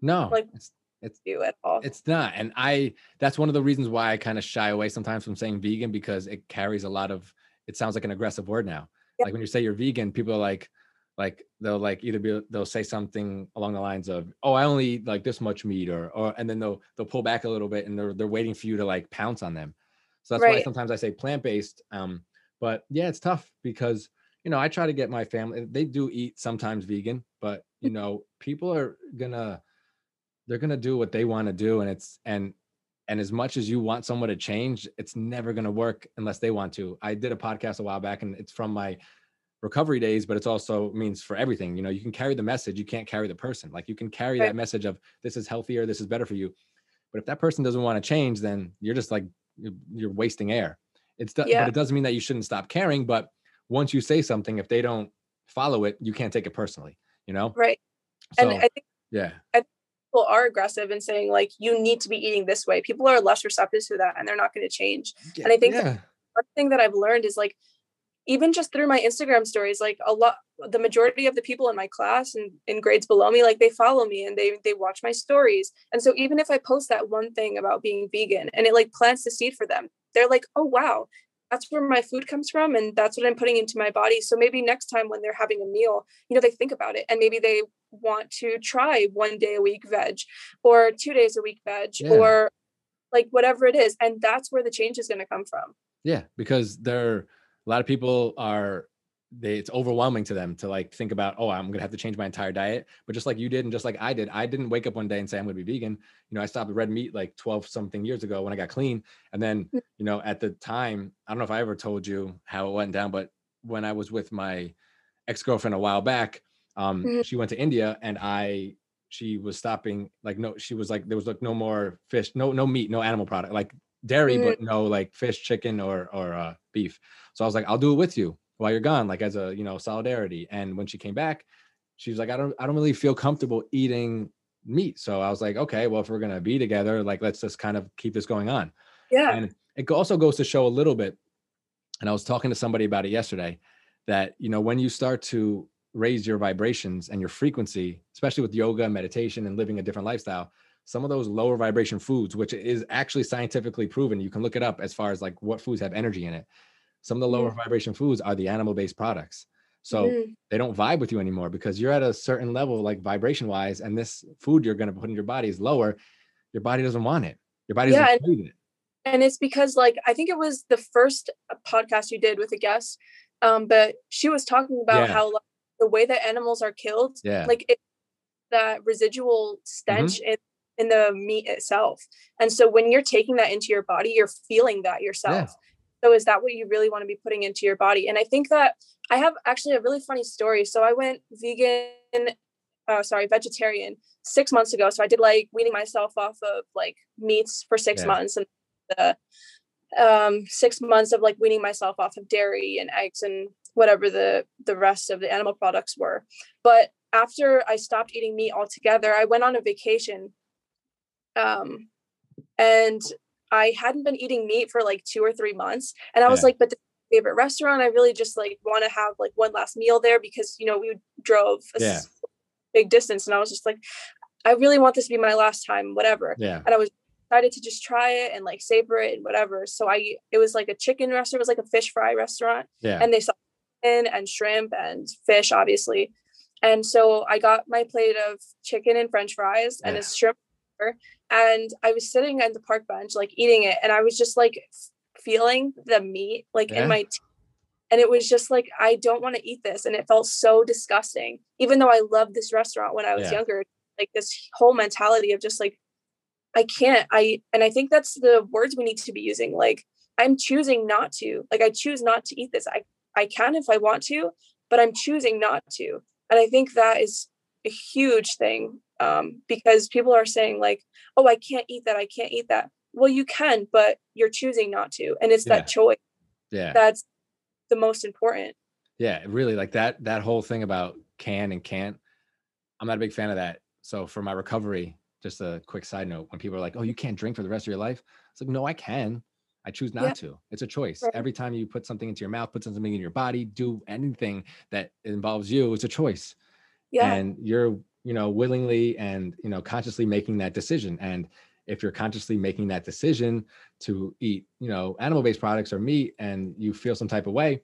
no like it's it's you at all. it's not and i that's one of the reasons why i kind of shy away sometimes from saying vegan because it carries a lot of it sounds like an aggressive word now. Like when you say you're vegan people are like like they'll like either be they'll say something along the lines of oh i only eat like this much meat or or and then they'll they'll pull back a little bit and they're they're waiting for you to like pounce on them. So that's right. why sometimes i say plant-based um but yeah it's tough because you know i try to get my family they do eat sometimes vegan but you know people are gonna they're gonna do what they want to do and it's and and as much as you want someone to change it's never to work unless they want to i did a podcast a while back and it's from my recovery days, but it's also means for everything. You know, you can carry the message, you can't carry the person. Like you can carry right. that message of this is healthier, this is better for you. But if that person doesn't want to change, then you're just like you're wasting air. It's yeah. but it doesn't mean that you shouldn't stop caring. But once you say something, if they don't follow it, you can't take it personally. You know, right? So, and I think yeah, I think people are aggressive in saying like you need to be eating this way. People are less receptive to that, and they're not going to change. Yeah, and I think yeah. one thing that I've learned is like even just through my Instagram stories, like a lot, the majority of the people in my class and in grades below me, like they follow me and they they watch my stories. And so even if I post that one thing about being vegan and it like plants the seed for them, they're like, oh wow, that's where my food comes from and that's what I'm putting into my body. So maybe next time when they're having a meal, you know, they think about it and maybe they want to try one day a week veg or two days a week veg yeah. or like whatever it is. And that's where the change is going to come from. Yeah, because there are a lot of people are they it's overwhelming to them to like think about oh i'm gonna have to change my entire diet but just like you did and just like i did i didn't wake up one day and say i'm gonna be vegan you know i stopped red meat like 12 something years ago when i got clean and then mm. you know at the time i don't know if i ever told you how it went down but when i was with my ex-girlfriend a while back um mm-hmm. she went to india and i she was stopping like no she was like there was like no more fish no no meat no animal product like dairy mm-hmm. but no like fish chicken or or uh, beef so I was like, I'll do it with you while you're gone, like as a, you know, solidarity. And when she came back, she was like, I don't, I don't really feel comfortable eating meat. So I was like, okay, well, if we're going to be together, like, let's just kind of keep this going on. Yeah. And it also goes to show a little bit. And I was talking to somebody about it yesterday that, you know, when you start to raise your vibrations and your frequency, especially with yoga, meditation, and living a different lifestyle, some of those lower vibration foods, which is actually scientifically proven, you can look it up as far as like what foods have energy in it some of the lower mm. vibration foods are the animal based products so mm. they don't vibe with you anymore because you're at a certain level like vibration wise and this food you're going to put in your body is lower your body doesn't want it your body doesn't yeah, and, it and it's because like i think it was the first uh, podcast you did with a guest um but she was talking about yeah. how like, the way that animals are killed yeah like it, that residual stench mm-hmm. in in the meat itself and so when you're taking that into your body you're feeling that yourself so is that what you really want to be putting into your body? And i think that i have actually a really funny story. So i went vegan uh, sorry vegetarian six months ago. So i did like weaning myself off of like meats for six yeah. months and the um, six months of like weaning myself off of dairy and eggs and whatever the the rest of the animal products were. But after i stopped eating meat altogether i went on a vacation um and I hadn't been eating meat for like two or three months. And I was yeah. like, but the favorite restaurant, I really just like want to have like one last meal there because, you know, we drove a yeah. big distance and I was just like, I really want this to be my last time, whatever. Yeah. And I was excited to just try it and like savor it and whatever. So I, it was like a chicken restaurant, it was like a fish fry restaurant. Yeah. And they saw chicken and shrimp and fish, obviously. And so I got my plate of chicken and french fries and Yeah. a shrimp burger, and I was sitting at the park bench like eating it and I was just like feeling the meat like Yeah. in my teeth. And it was just like I don't want to eat this and it felt so disgusting. Even though I loved this restaurant when I was Yeah. younger, like this whole mentality of just like I can't I and I think that's the words we need to be using like I'm choosing not to. Like I choose not to eat this. I I can if I want to, but I'm choosing not to. And I think that is a huge thing um, because people are saying like, "Oh, I can't eat that. I can't eat that." Well, you can, but you're choosing not to, and it's Yeah. that choice Yeah. that's the most important. Yeah, really like that that whole thing about can and can't. I'm not a big fan of that. So for my recovery, just a quick side note, when people are like, "Oh, you can't drink for the rest of your life," it's like, no, I can. I choose not Yeah. to. It's a choice. Right. Every time you put something into your mouth, put something in your body, do anything that involves you, it's a choice. Yeah, And you're, you know, willingly and you know, consciously making that decision. And if you're consciously making that decision to eat, you know, animal-based products or meat and you feel some type of way,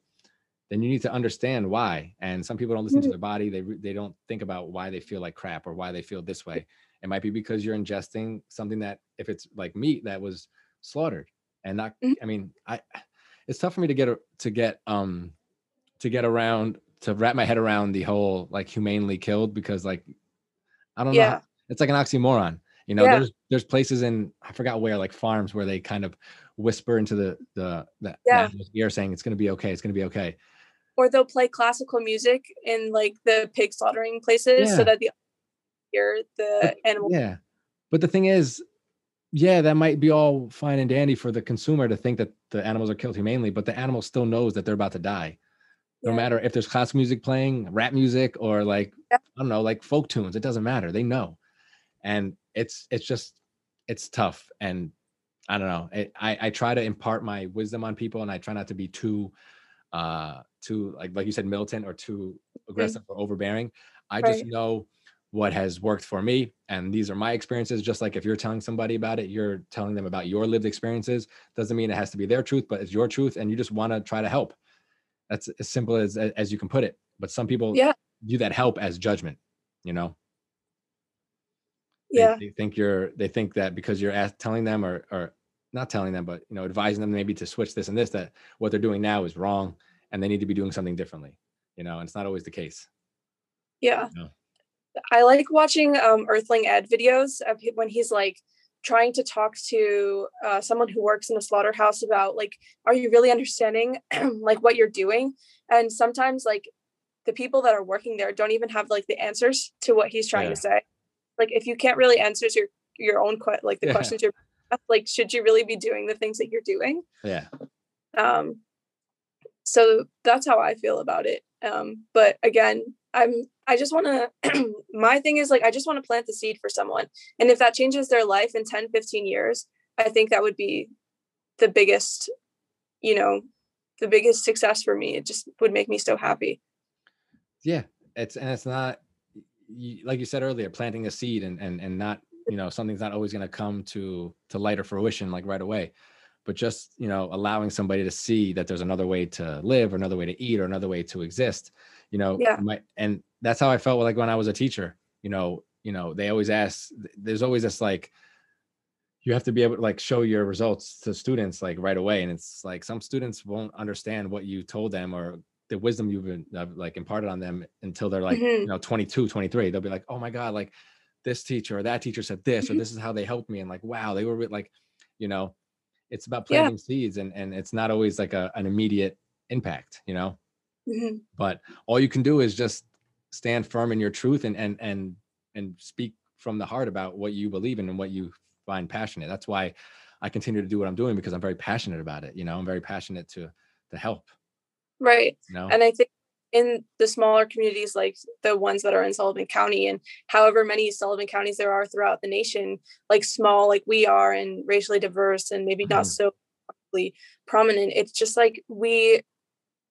then you need to understand why. And some people don't listen to Mhm. their body. They they don't think about why they feel like crap or why they feel this way. It might be because you're ingesting something that, if it's like meat that was slaughtered and not. Mhm. I mean, I. It's tough for me to get to get um to get around to wrap my head around the whole like humanely killed because like I don't know. How- It's like an oxymoron. You know, Yeah. there's there's places in I forgot where like farms where they kind of whisper into the the the, Yeah. ear saying it's gonna be okay, it's gonna be okay. or they'll play classical music in like the pig slaughtering places Yeah. so that the hear the But- animal. Yeah. But the thing is, yeah, that might be all fine and dandy for the consumer to think that the animals are killed humanely, but the animal still knows that they're about to die. No Yeah. matter if there's classical music playing, rap music, or like Yeah. I don't know, like folk tunes, it doesn't matter. They know. And it's it's just it's tough. And I don't know. It, I I try to impart my wisdom on people, and I try not to be too uh too like like you said militant or too aggressive or overbearing. I just know what has worked for me and these are my experiences just like if you're telling somebody about it you're telling them about your lived experiences doesn't mean it has to be their truth but it's your truth and you just want to try to help that's as simple as as you can put it but some people Yeah. view that help as judgment you know Yeah. they, think you're they think that because you're ask, telling them or or not telling them but you know advising them maybe to switch this and this that what they're doing now is wrong and they need to be doing something differently you know and it's not always the case Yeah. No. I like watching um, Earthling Ed videos of when he's like trying to talk to uh, someone who works in a slaughterhouse about like, are you really understanding like what you're doing? And sometimes like the people that are working there don't even have like the answers to what he's trying Yeah. to say. Like if you can't really answer your your own que- like the Yeah. questions you're like, should you really be doing the things that you're doing? yeah um so that's how i feel about it um but again i'm i just want to my thing is like i just want to plant the seed for someone. And if that changes their life in 10 15 years i think that would be the biggest you know the biggest success for me. It just would make me so happy. Yeah. It's and it's not like you said earlier planting a seed and and and not you know something's not always going to come to to light or fruition like right away but just you know allowing somebody to see that there's another way to live or another way to eat or another way to exist you know Yeah. my and that's how i felt like when i was a teacher you know you know they always ask there's always this like you have to be able to like show your results to students like right away and it's like some students won't understand what you told them or the wisdom you've been uh, like imparted on them until they're like you Mhm. know 22 23 they'll be like oh my god like this teacher or that teacher said this or Mhm. this is how they helped me and like wow they were re- like you know it's about Yeah. planting seeds and and it's not always like a, an immediate impact you know? Mhm. but all you can do is just stand firm in your truth and and and and speak from the heart about what you believe in and what you find passionate. That's why i continue to do what i'm doing because i'm very passionate about it you know? I'm very passionate to to help right. you know? And i think in the smaller communities like the ones that are in sullivan county and however many sullivan counties there are throughout the nation like small like we are and racially diverse and maybe not Mhm. so prominent it's just like we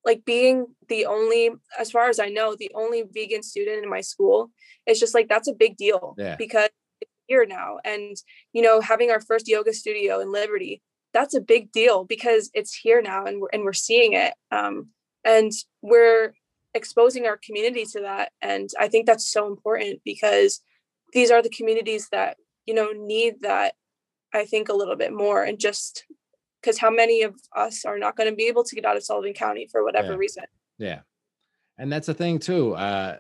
like being the only as far as i know the only vegan student in my school it's just like that's a big deal Yeah. because it's here now and you know having our first yoga studio in liberty that's a big deal because it's here now and we're, and we're seeing it um and we're exposing our community to that and i think that's so important because these are the communities that you know need that i think a little bit more and just because how many of us are not going to be able to get out of sullivan county for whatever Yeah. reason Yeah. And that's the thing too. Uh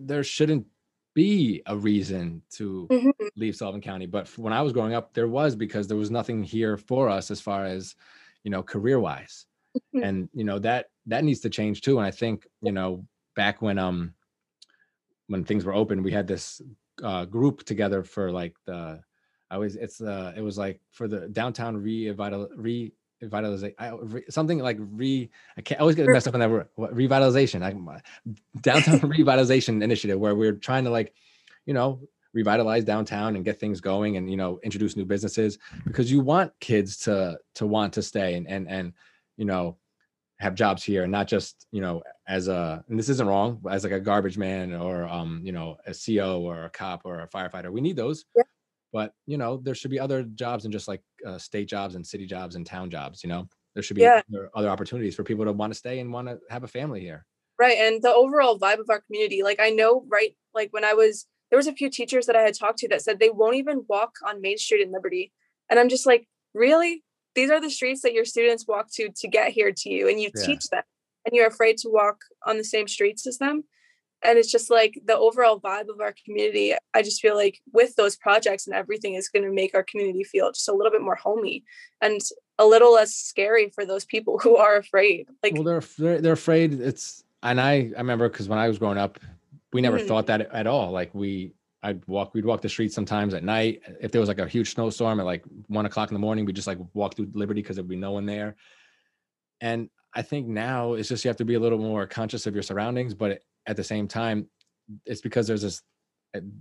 there shouldn't be a reason to Mhm. leave Sullivan County. But when I was growing up, there was because there was nothing here for us as far as, you know, career wise. And, you know, that that needs to change too. And I think, you know, back when um when things were open, we had this uh group together for like the I was it's uh it was like for the downtown revital re revitalization I, re, something like re I can't I always get messed up on that word what, revitalization I, my- downtown revitalization initiative where we're trying to like you know revitalize downtown and get things going and you know introduce new businesses because you want kids to to want to stay and and and you know have jobs here and not just you know as a and this isn't wrong as like a garbage man or um you know a CO or a cop or a firefighter we need those Yeah. but you know there should be other jobs and just like uh, state jobs and city jobs and town jobs you know there should be Yeah. other, other opportunities for people to want to stay and want to have a family here right and the overall vibe of our community like i know right like when i was there was a few teachers that i had talked to that said they won't even walk on main street in liberty and i'm just like really these are the streets that your students walk to to get here to you and you Yeah. teach them and you're afraid to walk on the same streets as them and it's just like the overall vibe of our community i just feel like with those projects and everything is going to make our community feel just a little bit more homey and a little less scary for those people who are afraid like well they're they're, they're afraid it's and i i remember because when i was growing up we never Mhm. thought that at all like we i'd walk we'd walk the streets sometimes at night if there was like a huge snowstorm at like one o'clock in the morning we just like walk through liberty because there'd be no one there and i think now it's just you have to be a little more conscious of your surroundings but at the same time it's because there's this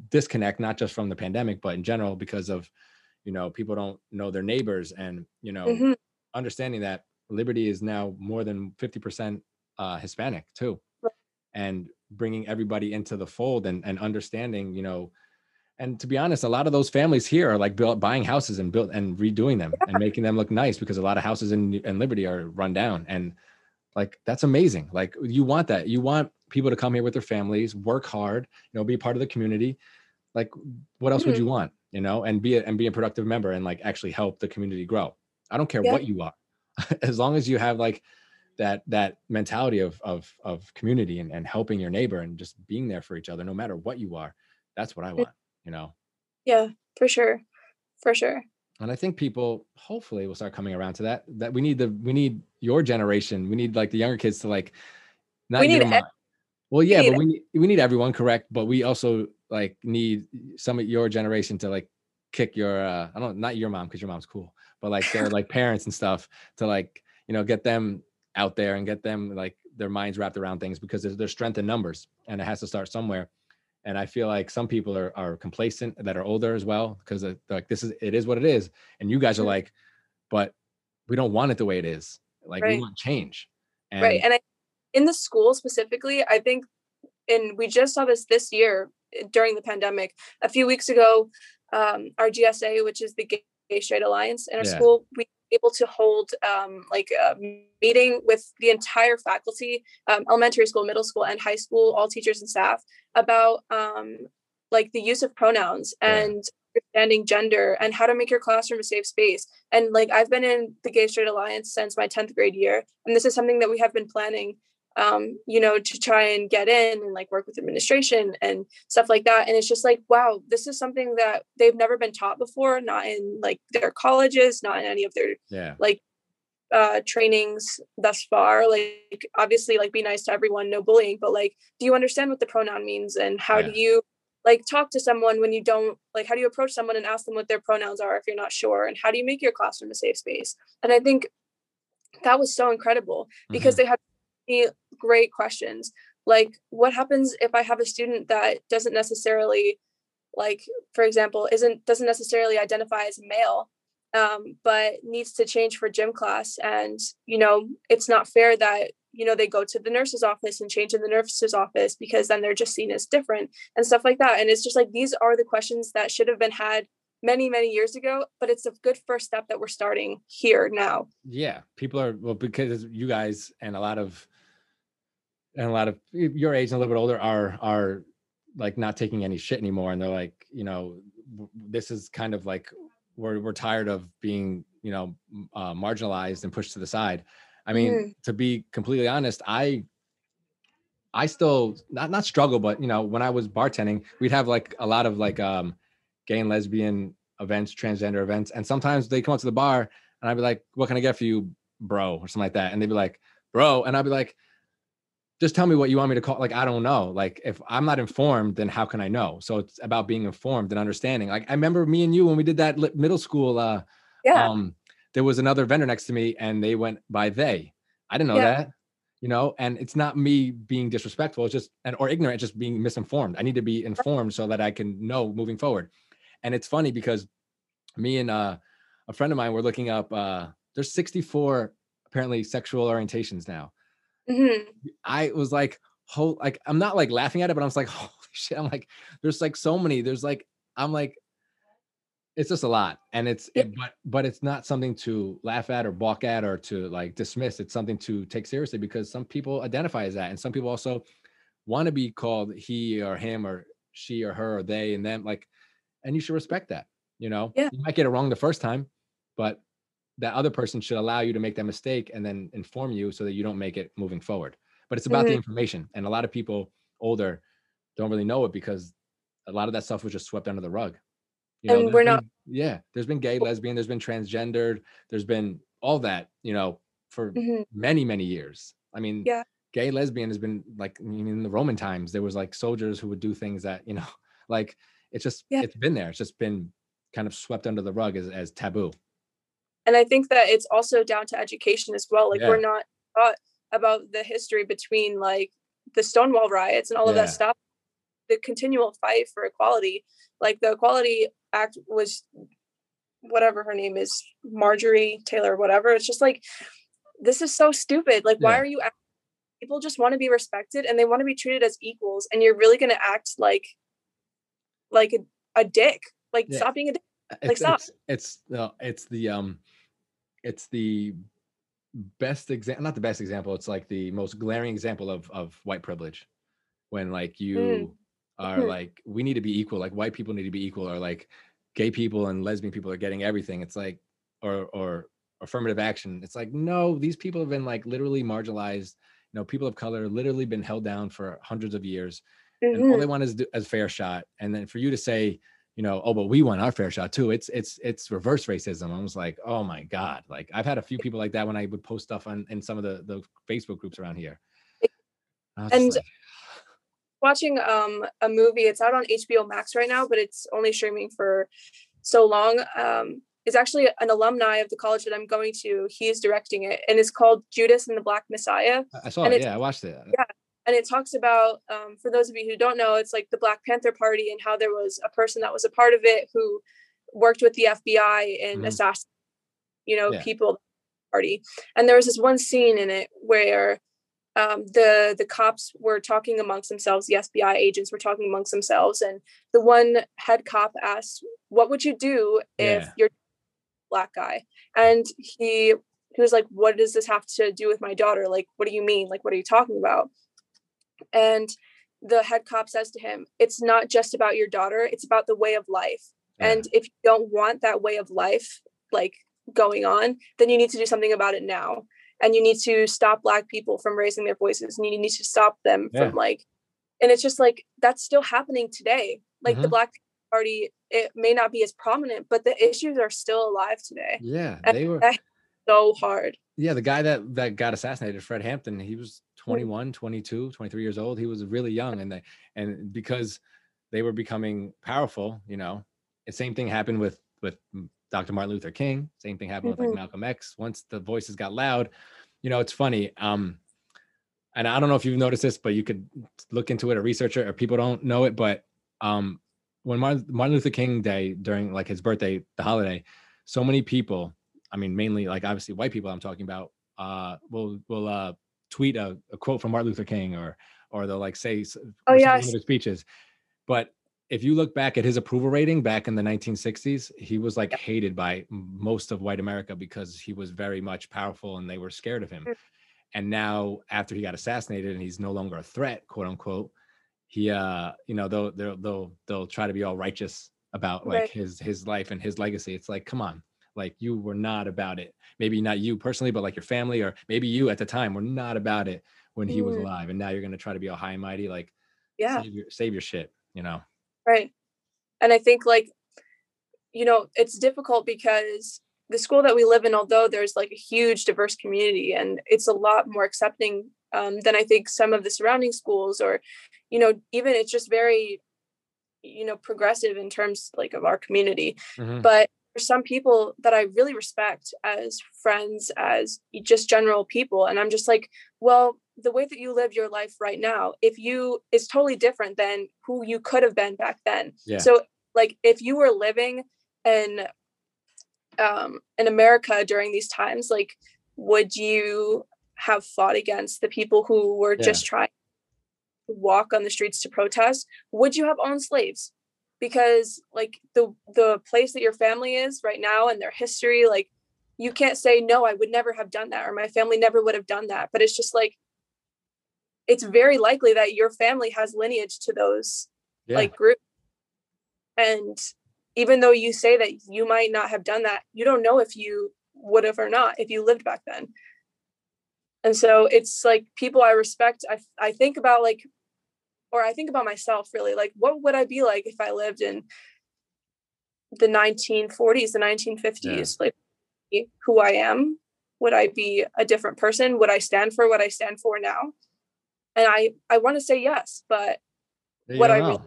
disconnect not just from the pandemic but in general because of you know people don't know their neighbors and you know Mhm. understanding that liberty is now more than 50% uh, hispanic too. And bringing everybody into the fold and, and understanding you know and to be honest a lot of those families here are like built buying houses and built and redoing them and making them look nice because a lot of houses in, in liberty are run down and like that's amazing. Like you want that. You want people to come here with their families work hard you know be part of the community. Like what else would Mhm. you want you know and be a, and be a productive member and like actually help the community grow. I don't care Yeah. what you are. As long as you have like that that mentality of of of community and, and helping your neighbor and just being there for each other no matter what you are that's what i want you know Yeah, for sure. For sure. and i think people hopefully will start coming around to that that we need the we need your generation we need like the younger kids to like not We need your ev- mom- well yeah need but we need, we need everyone correct but we also like need some of your generation to like kick your uh i don't not your mom because your mom's cool but like their like parents and stuff to like you know get them out there and get them like their minds wrapped around things because there's, there's strength in numbers and it has to start somewhere and i feel like some people are, are complacent that are older as well because like this is it is what it is and you guys are Mhm. like but we don't want it the way it is like we want change and right. And I, in the school specifically, I think, and we just saw this this year eh, during the pandemic. A few weeks ago, um, our GSA, which is the Gay Straight Alliance in our Yeah. school, we able to hold um, like a meeting with the entire faculty, um, elementary school, middle school, and high school, all teachers and staff, about um, like the use of pronouns and understanding gender and how to make your classroom a safe space. And like I've been in the Gay Straight Alliance since my 10th grade year, and this is something that we have been planning um, you know, to try and get in and like work with administration and stuff like that. And it's just like, wow, this is something that they've never been taught before, not in like their colleges, not in any of their yeah like uh trainings thus far. Like obviously like be nice to everyone, no bullying, but like do you understand what the pronoun means and how Yeah. do you like talk to someone when you don't like how do you approach someone and ask them what their pronouns are if you're not sure and how do you make your classroom a safe space and i think that was so incredible because Mhm. they had many great questions. Like what happens if i have a student that doesn't necessarily like for example isn't doesn't necessarily identify as male um, but needs to change for gym class and you know it's not fair that you know they go to the nurse's office and change in the nurse's office because then they're just seen as different and stuff like that. And it's just like these are the questions that should have been had many many years ago but it's a good first step that we're starting here now. Yeah people are well because you guys and a lot of and a lot of your age and a little bit older are are like not taking any shit anymore and they're like you know this is kind of like we're we're tired of being you know uh, marginalized and pushed to the side i mean mm. to be completely honest i i still not not struggle but you know when i was bartending we'd have like a lot of like um gay and lesbian events transgender events and sometimes they come up to the bar and i'd be like what can i get for you bro or something like that and they'd be like bro and i'd be like just tell me what you want me to call like i don't know. Like if i'm not informed then how can i know? So it's about being informed and understanding. Like i remember me and you when we did that middle school uh yeah. um there was another vendor next to me and they went by they. I didn't know yeah. that you know? And it's not me being disrespectful it's just and or ignorant just being misinformed. I need to be informed so that i can know moving forward. And it's funny because me and uh a friend of mine were looking up uh there's 64 apparently sexual orientations now Mm-hmm. I was like, whole like I'm not like laughing at it, but I was like, holy shit. I'm like, there's like so many. There's like, I'm like, it's just a lot. And it's it, but but it's not something to laugh at or balk at or to like dismiss. It's something to take seriously because some people identify as that. And some people also want to be called he or him or she or her or they and them. Like, and you should respect that. You know, yeah. you might get it wrong the first time, but that other person should allow you to make that mistake and then inform you so that you don't make it moving forward. But it's about mm-hmm. the information. And a lot of people older don't really know it because a lot of that stuff was just swept under the rug. You know, and we're been, not yeah, there's been gay, lesbian, there's been transgendered, there's been all that, you know, for mm-hmm. many, many years. I mean, yeah, gay, lesbian has been like I mean, in the Roman times, there was like soldiers who would do things that, you know, like it's just yeah. it's been there. It's just been kind of swept under the rug as, as taboo and i think that it's also down to education as well like yeah. we're not taught about the history between like the stonewall riots and all of that stuff the continual fight for equality like the equality act was whatever her name is marjorie taylor whatever it's just like this is so stupid like yeah. why are you people just want to be respected and they want to be treated as equals and you're really going to act like like a, a dick like yeah. stop being a dick like it's, stop it's, it's no it's the um it's the best example not the best example it's like the most glaring example of of white privilege when like you mm. are mm-hmm. like we need to be equal like white people need to be equal or like gay people and lesbian people are getting everything it's like or or affirmative action it's like no these people have been like literally marginalized you know people of color literally been held down for hundreds of years mm-hmm. and all they mm-hmm. want is a fair shot and then for you to say you know, oh, but we want our fair shot too. It's it's it's reverse racism. I was like, oh my god, like I've had a few people like that when I would post stuff on in some of the the Facebook groups around here. And like, watching um a movie, it's out on HBO Max right now, but it's only streaming for so long. Um, is actually an alumni of the college that I'm going to. He's directing it, and it's called Judas and the Black Messiah. I saw and it. Yeah, I watched it. Yeah, and it talks about um, for those of you who don't know it's like the black panther party and how there was a person that was a part of it who worked with the fbi and mm-hmm. assassin you know yeah. people party and there was this one scene in it where um, the the cops were talking amongst themselves the fbi agents were talking amongst themselves and the one head cop asked what would you do if yeah. you're black guy and he he was like what does this have to do with my daughter like what do you mean like what are you talking about and the head cop says to him, It's not just about your daughter, it's about the way of life. Yeah. And if you don't want that way of life, like going on, then you need to do something about it now. And you need to stop Black people from raising their voices and you need to stop them yeah. from like, and it's just like that's still happening today. Like mm-hmm. the Black Party, it may not be as prominent, but the issues are still alive today. Yeah, they were so hard. Yeah, the guy that that got assassinated, Fred Hampton, he was 21 22 23 years old he was really young and they and because they were becoming powerful you know the same thing happened with with dr martin luther king same thing happened mm-hmm. with like mm-hmm. malcolm x once the voices got loud you know it's funny um and i don't know if you've noticed this but you could look into it or research it or people don't know it but um when martin, martin luther king day during like his birthday the holiday so many people i mean mainly like obviously white people i'm talking about uh will will uh tweet a, a quote from Martin Luther King or or they'll like say oh yeah his speeches. But if you look back at his approval rating back in the 1960s, he was like hated by most of white America because he was very much powerful and they were scared of him. Mm. and now after he got assassinated and he's no longer a threat, quote unquote, he uh you know they'll they'll they'll they'll try to be all righteous about like Right. his his life and his legacy. It's like, come on, like you were not about it. Maybe not you personally, but like your family or maybe you at the time were not about it when he was Mm. alive, and now you're gonna try to be all high and mighty, like Yeah. save your save your shit, you know? Right. And I think like, you know, it's difficult because the school that we live in, although there's like a huge diverse community and it's a lot more accepting um, than I think some of the surrounding schools or, you know, even it's just very, you know, progressive in terms like of our community. Mhm. But some people that I really respect as friends, as just general people. And I'm just like, well, the way that you live your life right now, if you is totally different than who you could have been back then. Yeah. So like if you were living in um in America during these times, like would you have fought against the people who were Yeah. just trying to walk on the streets to protest? Would you have owned slaves? Because like the the place that your family is right now and their history, like you can't say no, I would never have done that or my family never would have done that. But it's just like it's hmm. very likely that your family has lineage to those Yeah. like groups. And even though you say that you might not have done that, you don't know if you would have or not if you lived back then. And so it's like people I respect, I I think about like or I think about myself really, like what would I be like if I lived in the 1940s, the 1950s, like who I am? Would I be a different person? Would I stand for what I stand for now? And I I want to say yes, but You what I really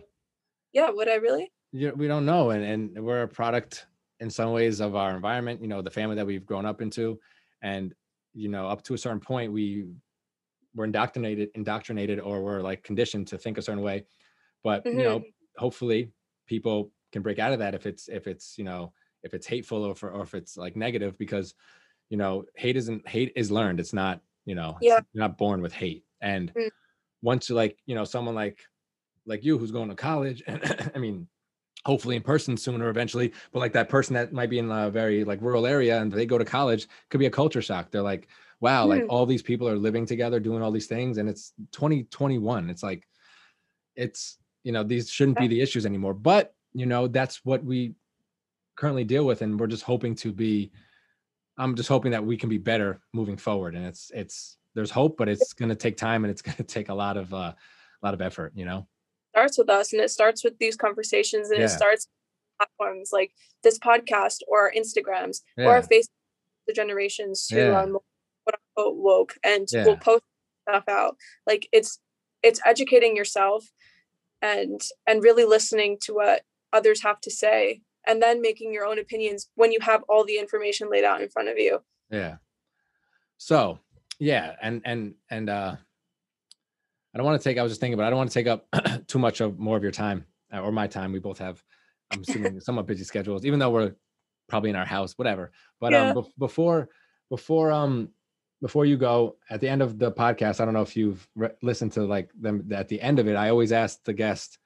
yeah, would I really? you we don't know and and we're a product in some ways of our environment you know the family that we've grown up into and you know up to a certain point we were indoctrinated indoctrinated or we're like conditioned to think a certain way. But you know hopefully people can break out of that if it's if it's you know if it's hateful or, for, or if it's like negative because you know hate isn't hate is learned. It's not you know Yeah. you're not born with hate. And Mm. once you like you know someone like like you who's going to college and i mean hopefully in person sooner or eventually but like that person that might be in a very like rural area and they go to college could be a culture shock. They're like wow like Mm. all these people are living together doing all these things and it's 2021 it's like it's you know these shouldn't be the issues anymore but you know that's what we currently deal with and we're just hoping to be i'm just hoping that we can be better moving forward and it's it's there's hope but it's going to take time and it's going to take a lot of uh, a lot of effort you know starts with us and it starts with these conversations and Yeah. it starts with platforms like this podcast or our Instagrams or yeah our Facebook the generations who Yeah. are more quote unquote woke and Yeah. will post stuff out. Like it's it's educating yourself and and really listening to what others have to say and then making your own opinions when you have all the information laid out in front of you. yeah so yeah and and and uh i don't want to take i was just thinking but i don't want to take up too much of more of your time uh, or my time we both have i'm assuming somewhat busy schedules even though we're probably in our house whatever but Yeah. um bef- before before um before you go at the end of the podcast i don't know if you've re- listened to like them at the end of it i always ask the guest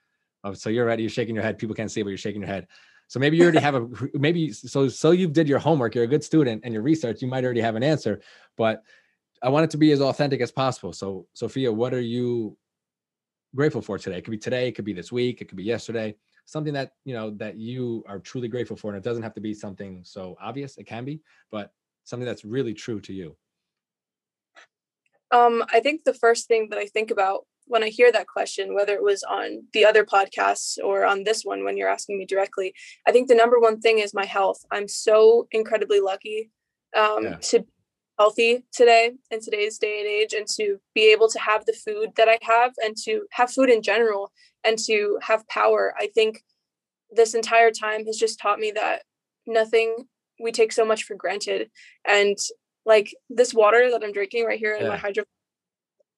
oh, so you're ready? You're shaking your head. People can't see but you're shaking your head. So maybe you already have a maybe so so you did your homework you're a good student and your research you might already have an answer but i want it to be as authentic as possible. So sophia what are you grateful for today? It could be today it could be this week it could be yesterday something that you know that you are truly grateful for and it doesn't have to be something so obvious it can be but something that's really true to you Um, I think the first thing that I think about when I hear that question, whether it was on the other podcasts or on this one when you're asking me directly, I think the number one thing is my health. I'm so incredibly lucky um, Yeah. to be healthy today in today's day and age and to be able to have the food that I have and to have food in general and to have power. I think this entire time has just taught me that nothing we take so much for granted and like this water that I'm drinking right here in my Yeah. hydro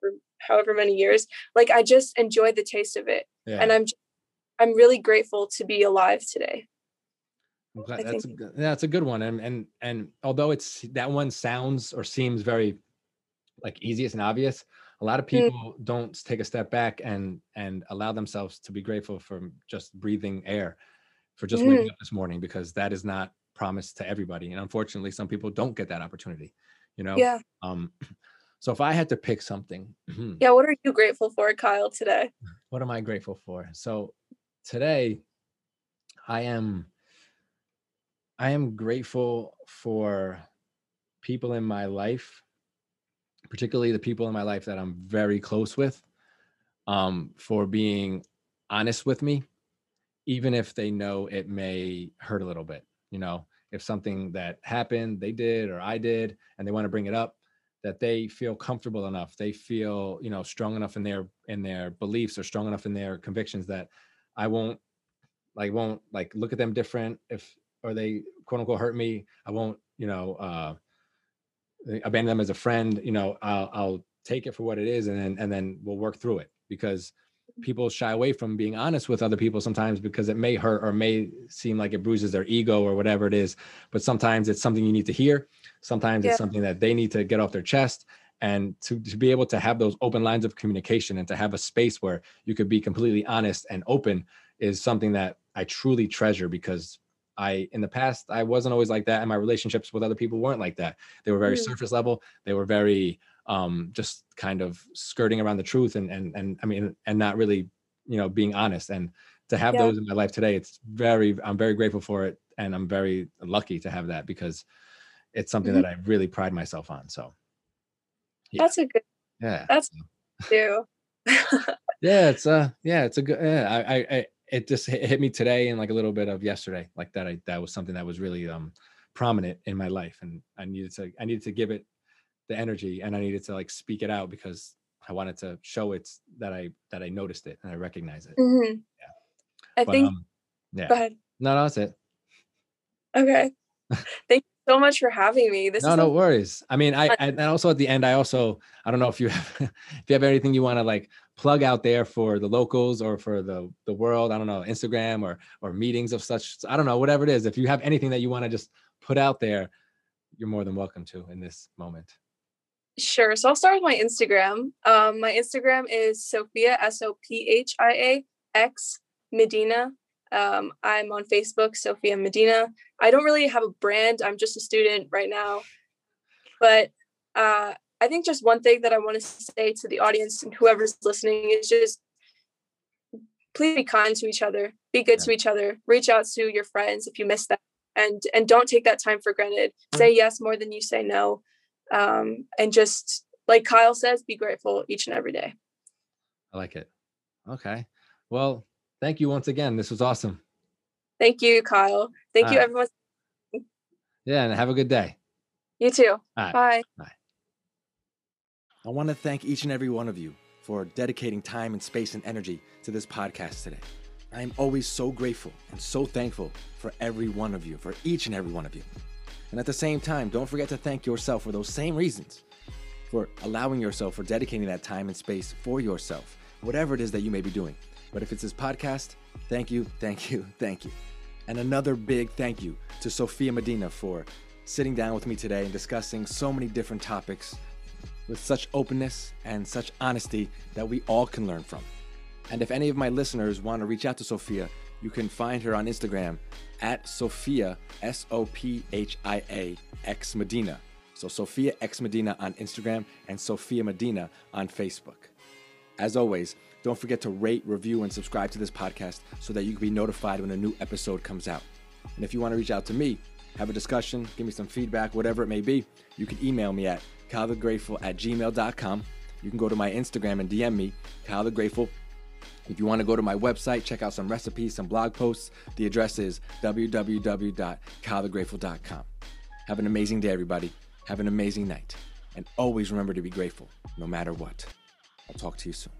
for however many years, like I just enjoy the taste of it. yeah And I'm I'm really grateful to be alive today. That's a, good- that's a good one and and and although it's that one sounds or seems very like easiest and obvious a lot of Mm. people don't take a step back and and allow themselves to be grateful for just breathing air for just Mm. waking up this morning because that is not promised to everybody and unfortunately some people don't get that opportunity you know Yeah. um So if I had to pick something, yeah, what are you grateful for, Kyle, today? What am I grateful for? So today I am I am grateful for people in my life, particularly the people in my life that I'm very close with, um, for being honest with me, even if they know it may hurt a little bit. You know, if something that happened, they did or I did, and they want to bring it up, that they feel comfortable enough, they feel, you know, strong enough in their in their beliefs or strong enough in their convictions that I won't like won't like look at them different if or they quote unquote hurt me. I won't, you know, uh abandon them as a friend. You know, I'll I'll take it for what it is and then and then we'll work through it because people shy away from being honest with other people sometimes because it may hurt or may seem like it bruises their ego or whatever it is but sometimes it's something you need to hear sometimes yeah. it's something that they need to get off their chest and to, to be able to have those open lines of communication and to have a space where you could be completely honest and open is something that i truly treasure because i in the past i wasn't always like that and my relationships with other people weren't like that they were very mm. surface level they were very um, just kind of skirting around the truth and and and I mean and not really you know being honest and to have yeah. those in my life today it's very I'm very grateful for it and I'm very lucky to have that because it's something mm-hmm. that I really pride myself on so yeah. that's a good yeah that's too yeah it's uh yeah it's a good yeah I, I, I it just hit me today and like a little bit of yesterday like that I that was something that was really um prominent in my life and I needed to I needed to give it the energy and I needed to like speak it out because I wanted to show it that I that I noticed it and I recognize it. Mm-hmm. Yeah. I but, think um, yeah. Go ahead. No, no, that's it. Okay. Thank you so much for having me. This is no, no worries. I mean, I, I and also at the end, I also I don't know if you have if you have anything you want to like plug out there for the locals or for the the world. I don't know, Instagram or or meetings of such. I don't know, whatever it is. If you have anything that you want to just put out there, you're more than welcome to in this moment. Sure. So I'll start with my Instagram. Um, my Instagram is Sophia S O P H I A X Medina. Um, I'm on Facebook, Sophia Medina. I don't really have a brand. I'm just a student right now. But uh, I think just one thing that I want to say to the audience and whoever's listening is just please be kind to each other, be good yeah. to each other, reach out to your friends if you miss them, and and don't take that time for granted. Say yes more than you say no um, and just like Kyle says, be grateful each and every day. I like it. Okay. Well, thank you once again. This was awesome. Thank you, Kyle. Thank All you, right. everyone. Yeah, and have a good day. You too. Right. Bye. Bye. I want to thank each and every one of you for dedicating time and space and energy to this podcast today. I am always so grateful and so thankful for every one of you, for each and every one of you. And at the same time, don't forget to thank yourself for those same reasons, for allowing yourself, for dedicating that time and space for yourself, whatever it is that you may be doing. But if it's this podcast, thank you, thank you, thank you. And another big thank you to Sophia Medina for sitting down with me today and discussing so many different topics with such openness and such honesty that we all can learn from. And if any of my listeners want to reach out to Sophia, you can find her on Instagram at Sophia, S O P H I A X Medina. So Sophia X Medina on Instagram and Sophia Medina on Facebook. As always, don't forget to rate, review, and subscribe to this podcast so that you can be notified when a new episode comes out. And if you want to reach out to me, have a discussion, give me some feedback, whatever it may be, you can email me at kylethegrateful at gmail.com. You can go to my Instagram and DM me, Kyle the Grateful if you want to go to my website, check out some recipes, some blog posts, the address is www.kylethegrateful.com. Have an amazing day, everybody. Have an amazing night. And always remember to be grateful, no matter what. I'll talk to you soon.